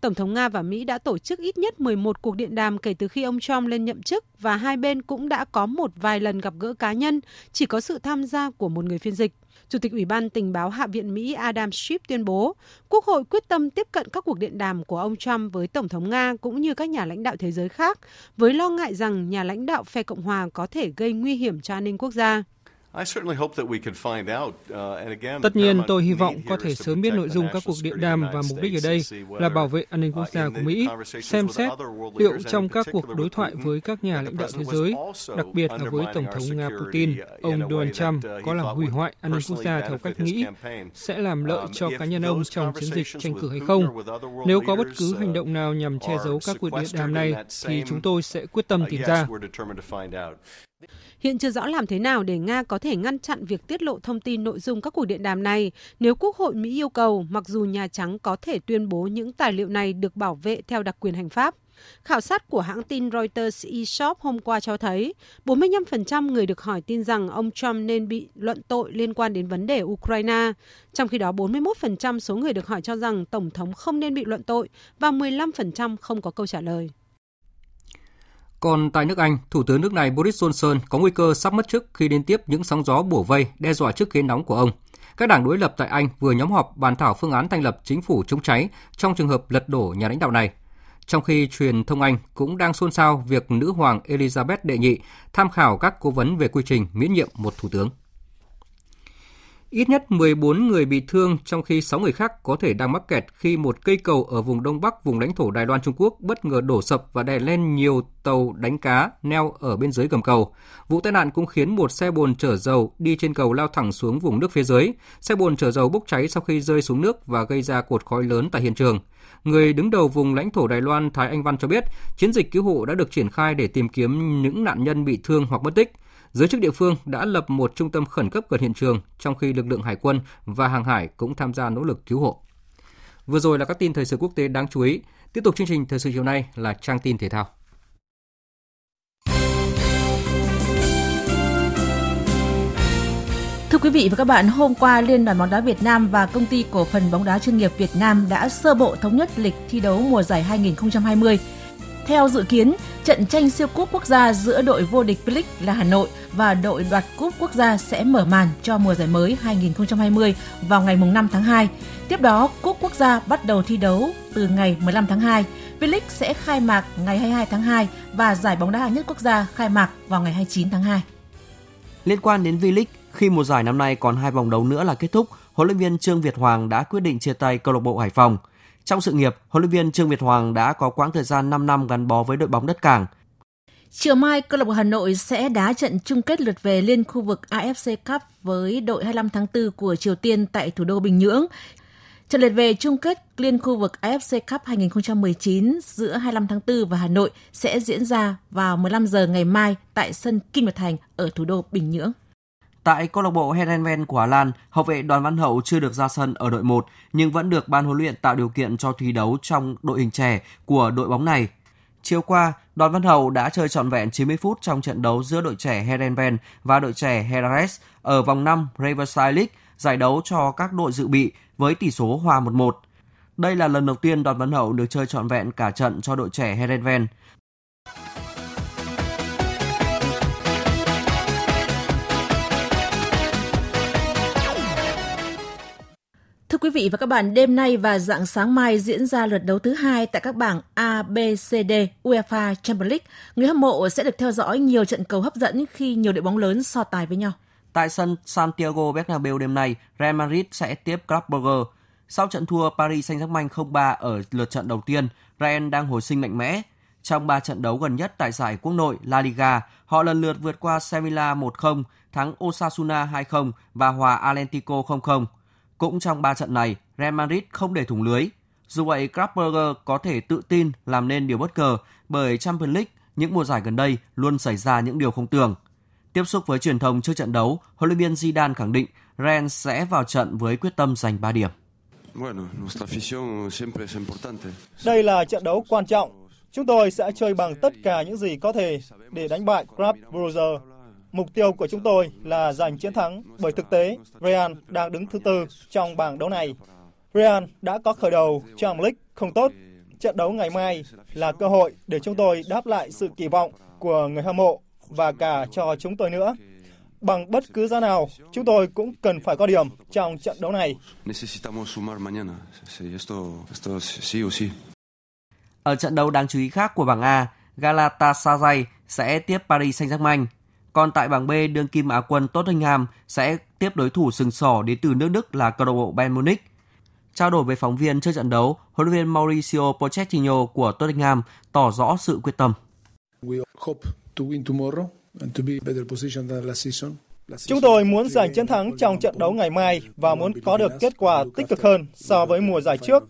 Tổng thống Nga và Mỹ đã tổ chức ít nhất 11 cuộc điện đàm kể từ khi ông Trump lên nhậm chức và hai bên cũng đã có một vài lần gặp gỡ cá nhân, chỉ có sự tham gia của một người phiên dịch. Chủ tịch Ủy ban Tình báo Hạ viện Mỹ Adam Schiff tuyên bố, Quốc hội quyết tâm tiếp cận các cuộc điện đàm của ông Trump với Tổng thống Nga cũng như các nhà lãnh đạo thế giới khác, với lo ngại rằng nhà lãnh đạo phe Cộng hòa có thể gây nguy hiểm cho an ninh quốc gia. Tất nhiên, tôi hy vọng có thể sớm biết nội dung các cuộc điện đàm và mục đích ở đây là bảo vệ an ninh quốc gia của Mỹ, xem xét liệu trong các cuộc đối thoại với các nhà lãnh đạo thế giới, đặc biệt là với Tổng thống Nga Putin, ông Donald Trump có làm hủy hoại an ninh quốc gia theo cách nghĩ, sẽ làm lợi cho cá nhân ông trong chiến dịch tranh cử hay không. Nếu có bất cứ hành động nào nhằm che giấu các cuộc điện đàm này, thì chúng tôi sẽ quyết tâm tìm ra. Hiện chưa rõ làm thế nào để Nga có thể ngăn chặn việc tiết lộ thông tin nội dung các cuộc điện đàm này nếu Quốc hội Mỹ yêu cầu, mặc dù Nhà Trắng có thể tuyên bố những tài liệu này được bảo vệ theo đặc quyền hành pháp. Khảo sát của hãng tin Reuters eShop hôm qua cho thấy 45% người được hỏi tin rằng ông Trump nên bị luận tội liên quan đến vấn đề Ukraine, trong khi đó 41% số người được hỏi cho rằng Tổng thống không nên bị luận tội và 15% không có câu trả lời. Còn tại nước Anh, Thủ tướng nước này Boris Johnson có nguy cơ sắp mất chức khi liên tiếp những sóng gió bủa vây đe dọa chức ghế nóng của ông. Các đảng đối lập tại Anh vừa nhóm họp bàn thảo phương án thành lập chính phủ chống cháy trong trường hợp lật đổ nhà lãnh đạo này. Trong khi truyền thông Anh cũng đang xôn xao việc nữ hoàng Elizabeth đệ nhị tham khảo các cố vấn về quy trình miễn nhiệm một thủ tướng. Ít nhất 14 người bị thương trong khi 6 người khác có thể đang mắc kẹt khi một cây cầu ở vùng Đông Bắc vùng lãnh thổ Đài Loan Trung Quốc bất ngờ đổ sập và đè lên nhiều tàu đánh cá neo ở bên dưới gầm cầu. Vụ tai nạn cũng khiến một xe bồn chở dầu đi trên cầu lao thẳng xuống vùng nước phía dưới. Xe bồn chở dầu bốc cháy sau khi rơi xuống nước và gây ra cột khói lớn tại hiện trường. Người đứng đầu vùng lãnh thổ Đài Loan Thái Anh Văn cho biết, chiến dịch cứu hộ đã được triển khai để tìm kiếm những nạn nhân bị thương hoặc mất tích. Giới chức địa phương đã lập một trung tâm khẩn cấp gần hiện trường, trong khi lực lượng hải quân và hàng hải cũng tham gia nỗ lực cứu hộ. Vừa rồi là các tin thời sự quốc tế đáng chú ý. Tiếp tục chương trình thời sự chiều nay là trang tin thể thao. Thưa quý vị và các bạn, hôm qua Liên đoàn bóng đá Việt Nam và công ty cổ phần bóng đá chuyên nghiệp Việt Nam đã sơ bộ thống nhất lịch thi đấu mùa giải 2020. Theo dự kiến, trận tranh siêu cúp quốc gia giữa đội vô địch V-League là Hà Nội và đội đoạt cúp quốc gia sẽ mở màn cho mùa giải mới 2020 vào ngày 5 tháng 2. Tiếp đó, cúp quốc gia bắt đầu thi đấu từ ngày 15 tháng 2. V-League sẽ khai mạc ngày 22 tháng 2 và giải bóng đá hạng nhất quốc gia khai mạc vào ngày 29 tháng 2. Liên quan đến V-League, khi mùa giải năm nay còn hai vòng đấu nữa là kết thúc, huấn luyện viên Trương Việt Hoàng đã quyết định chia tay câu lạc bộ Hải Phòng. Trong sự nghiệp, huấn luyện viên Trương Việt Hoàng đã có quãng thời gian 5 năm gắn bó với đội bóng đất cảng. Chiều mai, câu lạc bộ Hà Nội sẽ đá trận chung kết lượt về liên khu vực AFC Cup với đội 25 tháng 4 của Triều Tiên tại thủ đô Bình Nhưỡng. Trận lượt về chung kết liên khu vực AFC Cup 2019 giữa 25 tháng 4 và Hà Nội sẽ diễn ra vào 15 giờ ngày mai tại sân Kim Nhật Thành ở thủ đô Bình Nhưỡng. Tại câu lạc bộ Herenven của Hà Lan, hậu vệ Đoàn Văn Hậu chưa được ra sân ở đội 1 nhưng vẫn được ban huấn luyện tạo điều kiện cho thi đấu trong đội hình trẻ của đội bóng này. Chiều qua, Đoàn Văn Hậu đã chơi trọn vẹn 90 phút trong trận đấu giữa đội trẻ Herenven và đội trẻ Herares ở vòng 5 Riverside League, giải đấu cho các đội dự bị với tỷ số hòa 1-1. Đây là lần đầu tiên Đoàn Văn Hậu được chơi trọn vẹn cả trận cho đội trẻ Herenven. Thưa quý vị và các bạn, đêm nay và dạng sáng mai diễn ra lượt đấu thứ hai tại các bảng A, B, C, D UEFA Champions League. Người hâm mộ sẽ được theo dõi nhiều trận cầu hấp dẫn khi nhiều đội bóng lớn so tài với nhau. Tại sân Santiago Bernabeu đêm nay, Real Madrid sẽ tiếp Club Brugge. Sau trận thua Paris Saint-Germain 0-3 ở lượt trận đầu tiên, Real đang hồi sinh mạnh mẽ. Trong 3 trận đấu gần nhất tại giải quốc nội La Liga, họ lần lượt vượt qua Sevilla 1-0, thắng Osasuna 2-0 và hòa Atlético 0-0. Cũng trong 3 trận này, Real Madrid không để thủng lưới. Dù vậy, Brugge có thể tự tin làm nên điều bất ngờ bởi Champions League những mùa giải gần đây luôn xảy ra những điều không tưởng. Tiếp xúc với truyền thông trước trận đấu, huấn luyện viên Zidane khẳng định Real sẽ vào trận với quyết tâm giành 3 điểm. Đây là trận đấu quan trọng. Chúng tôi sẽ chơi bằng tất cả những gì có thể để đánh bại Club Brugge. Mục tiêu của chúng tôi là giành chiến thắng bởi thực tế Real đang đứng thứ tư trong bảng đấu này. Real đã có khởi đầu trong League không tốt. Trận đấu ngày mai là cơ hội để chúng tôi đáp lại sự kỳ vọng của người hâm mộ và cả cho chúng tôi nữa. Bằng bất cứ giá nào, chúng tôi cũng cần phải có điểm trong trận đấu này. Ở trận đấu đáng chú ý khác của bảng A, Galatasaray sẽ tiếp Paris Saint-Germain. Còn tại bảng B, đương kim Á quân Tottenham sẽ tiếp đối thủ sừng sỏ đến từ nước Đức là câu lạc bộ Bayern Munich. Trao đổi với phóng viên trước trận đấu, huấn luyện viên Mauricio Pochettino của Tottenham tỏ rõ sự quyết tâm. Chúng tôi muốn giành chiến thắng trong trận đấu ngày mai và muốn có được kết quả tích cực hơn so với mùa giải trước.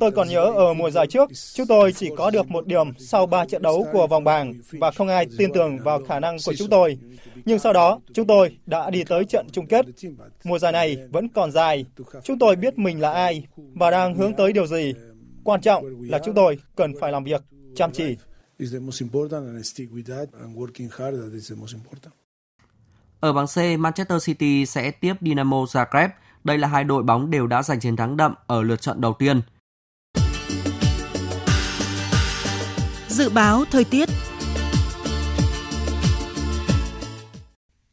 Tôi còn nhớ ở mùa giải trước, chúng tôi chỉ có được một điểm sau 3 trận đấu của vòng bảng và không ai tin tưởng vào khả năng của chúng tôi. Nhưng sau đó, chúng tôi đã đi tới trận chung kết. Mùa giải này vẫn còn dài. Chúng tôi biết mình là ai và đang hướng tới điều gì. Quan trọng là chúng tôi cần phải làm việc chăm chỉ. Ở bảng C, Manchester City sẽ tiếp Dinamo Zagreb. Đây là hai đội bóng đều đã giành chiến thắng đậm ở lượt trận đầu tiên. Dự báo thời tiết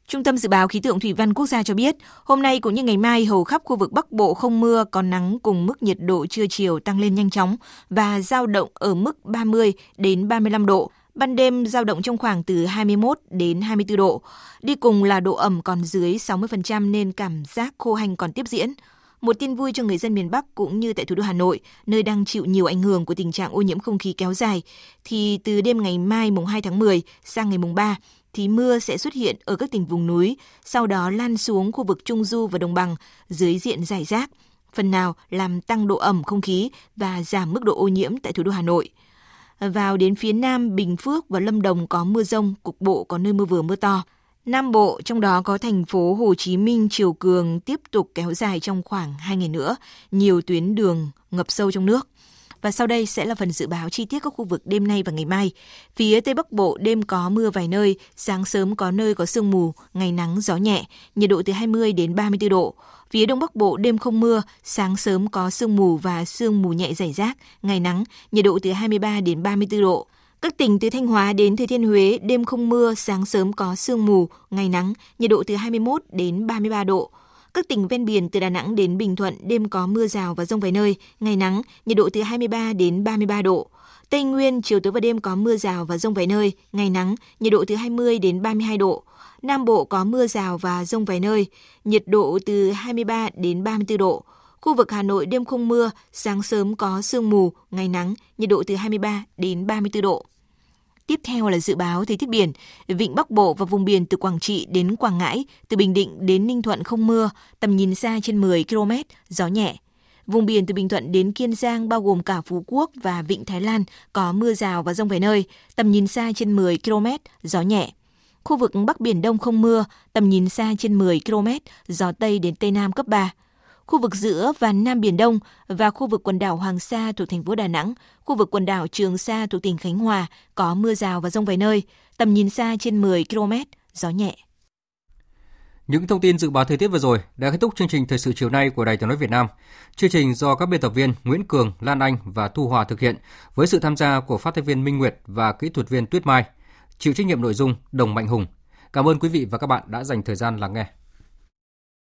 Trung tâm Dự báo Khí tượng Thủy văn Quốc gia cho biết, hôm nay cũng như ngày mai hầu khắp khu vực Bắc Bộ không mưa, có nắng cùng mức nhiệt độ trưa chiều tăng lên nhanh chóng và giao động ở mức 30 đến 35 độ. Ban đêm giao động trong khoảng từ 21 đến 24 độ. Đi cùng là độ ẩm còn dưới 60% nên cảm giác khô hành còn tiếp diễn. Một tin vui cho người dân miền Bắc cũng như tại thủ đô Hà Nội, nơi đang chịu nhiều ảnh hưởng của tình trạng ô nhiễm không khí kéo dài, thì từ đêm ngày mai mùng 2 tháng 10 sang ngày mùng 3 thì mưa sẽ xuất hiện ở các tỉnh vùng núi, sau đó lan xuống khu vực Trung Du và Đồng bằng dưới diện giải rác, phần nào làm tăng độ ẩm không khí và giảm mức độ ô nhiễm tại thủ đô Hà Nội. Vào đến phía Nam, Bình Phước và Lâm Đồng có mưa rông, cục bộ có nơi mưa vừa mưa to. Nam Bộ, trong đó có thành phố Hồ Chí Minh chiều cường tiếp tục kéo dài trong khoảng 2 ngày nữa, nhiều tuyến đường ngập sâu trong nước. Và sau đây sẽ là phần dự báo chi tiết các khu vực đêm nay và ngày mai. Phía Tây Bắc Bộ đêm có mưa vài nơi, sáng sớm có nơi có sương mù, ngày nắng gió nhẹ, nhiệt độ từ 20 đến 34 độ. Phía Đông Bắc Bộ đêm không mưa, sáng sớm có sương mù và sương mù nhẹ rải rác, ngày nắng, nhiệt độ từ 23 đến 34 độ. Các tỉnh từ Thanh Hóa đến Thừa Thiên Huế đêm không mưa, sáng sớm có sương mù, ngày nắng, nhiệt độ từ 21 đến 33 độ. Các tỉnh ven biển từ Đà Nẵng đến Bình Thuận đêm có mưa rào và rông vài nơi, ngày nắng, nhiệt độ từ 23 đến 33 độ. Tây Nguyên chiều tối và đêm có mưa rào và rông vài nơi, ngày nắng, nhiệt độ từ 20 đến 32 độ. Nam Bộ có mưa rào và rông vài nơi, nhiệt độ từ 23 đến 34 độ. Khu vực Hà Nội đêm không mưa, sáng sớm có sương mù, ngày nắng, nhiệt độ từ 23 đến 34 độ. Tiếp theo là dự báo thời tiết biển. Vịnh Bắc Bộ và vùng biển từ Quảng Trị đến Quảng Ngãi, từ Bình Định đến Ninh Thuận không mưa, tầm nhìn xa trên 10 km, gió nhẹ. Vùng biển từ Bình Thuận đến Kiên Giang bao gồm cả Phú Quốc và Vịnh Thái Lan có mưa rào và rông vài nơi, tầm nhìn xa trên 10 km, gió nhẹ. Khu vực Bắc Biển Đông không mưa, tầm nhìn xa trên 10 km, gió Tây đến Tây Nam cấp 3 khu vực giữa và Nam Biển Đông và khu vực quần đảo Hoàng Sa thuộc thành phố Đà Nẵng, khu vực quần đảo Trường Sa thuộc tỉnh Khánh Hòa có mưa rào và rông vài nơi, tầm nhìn xa trên 10 km, gió nhẹ. Những thông tin dự báo thời tiết vừa rồi đã kết thúc chương trình thời sự chiều nay của Đài Tiếng nói Việt Nam. Chương trình do các biên tập viên Nguyễn Cường, Lan Anh và Thu Hòa thực hiện với sự tham gia của phát thanh viên Minh Nguyệt và kỹ thuật viên Tuyết Mai. Chịu trách nhiệm nội dung Đồng Mạnh Hùng. Cảm ơn quý vị và các bạn đã dành thời gian lắng nghe.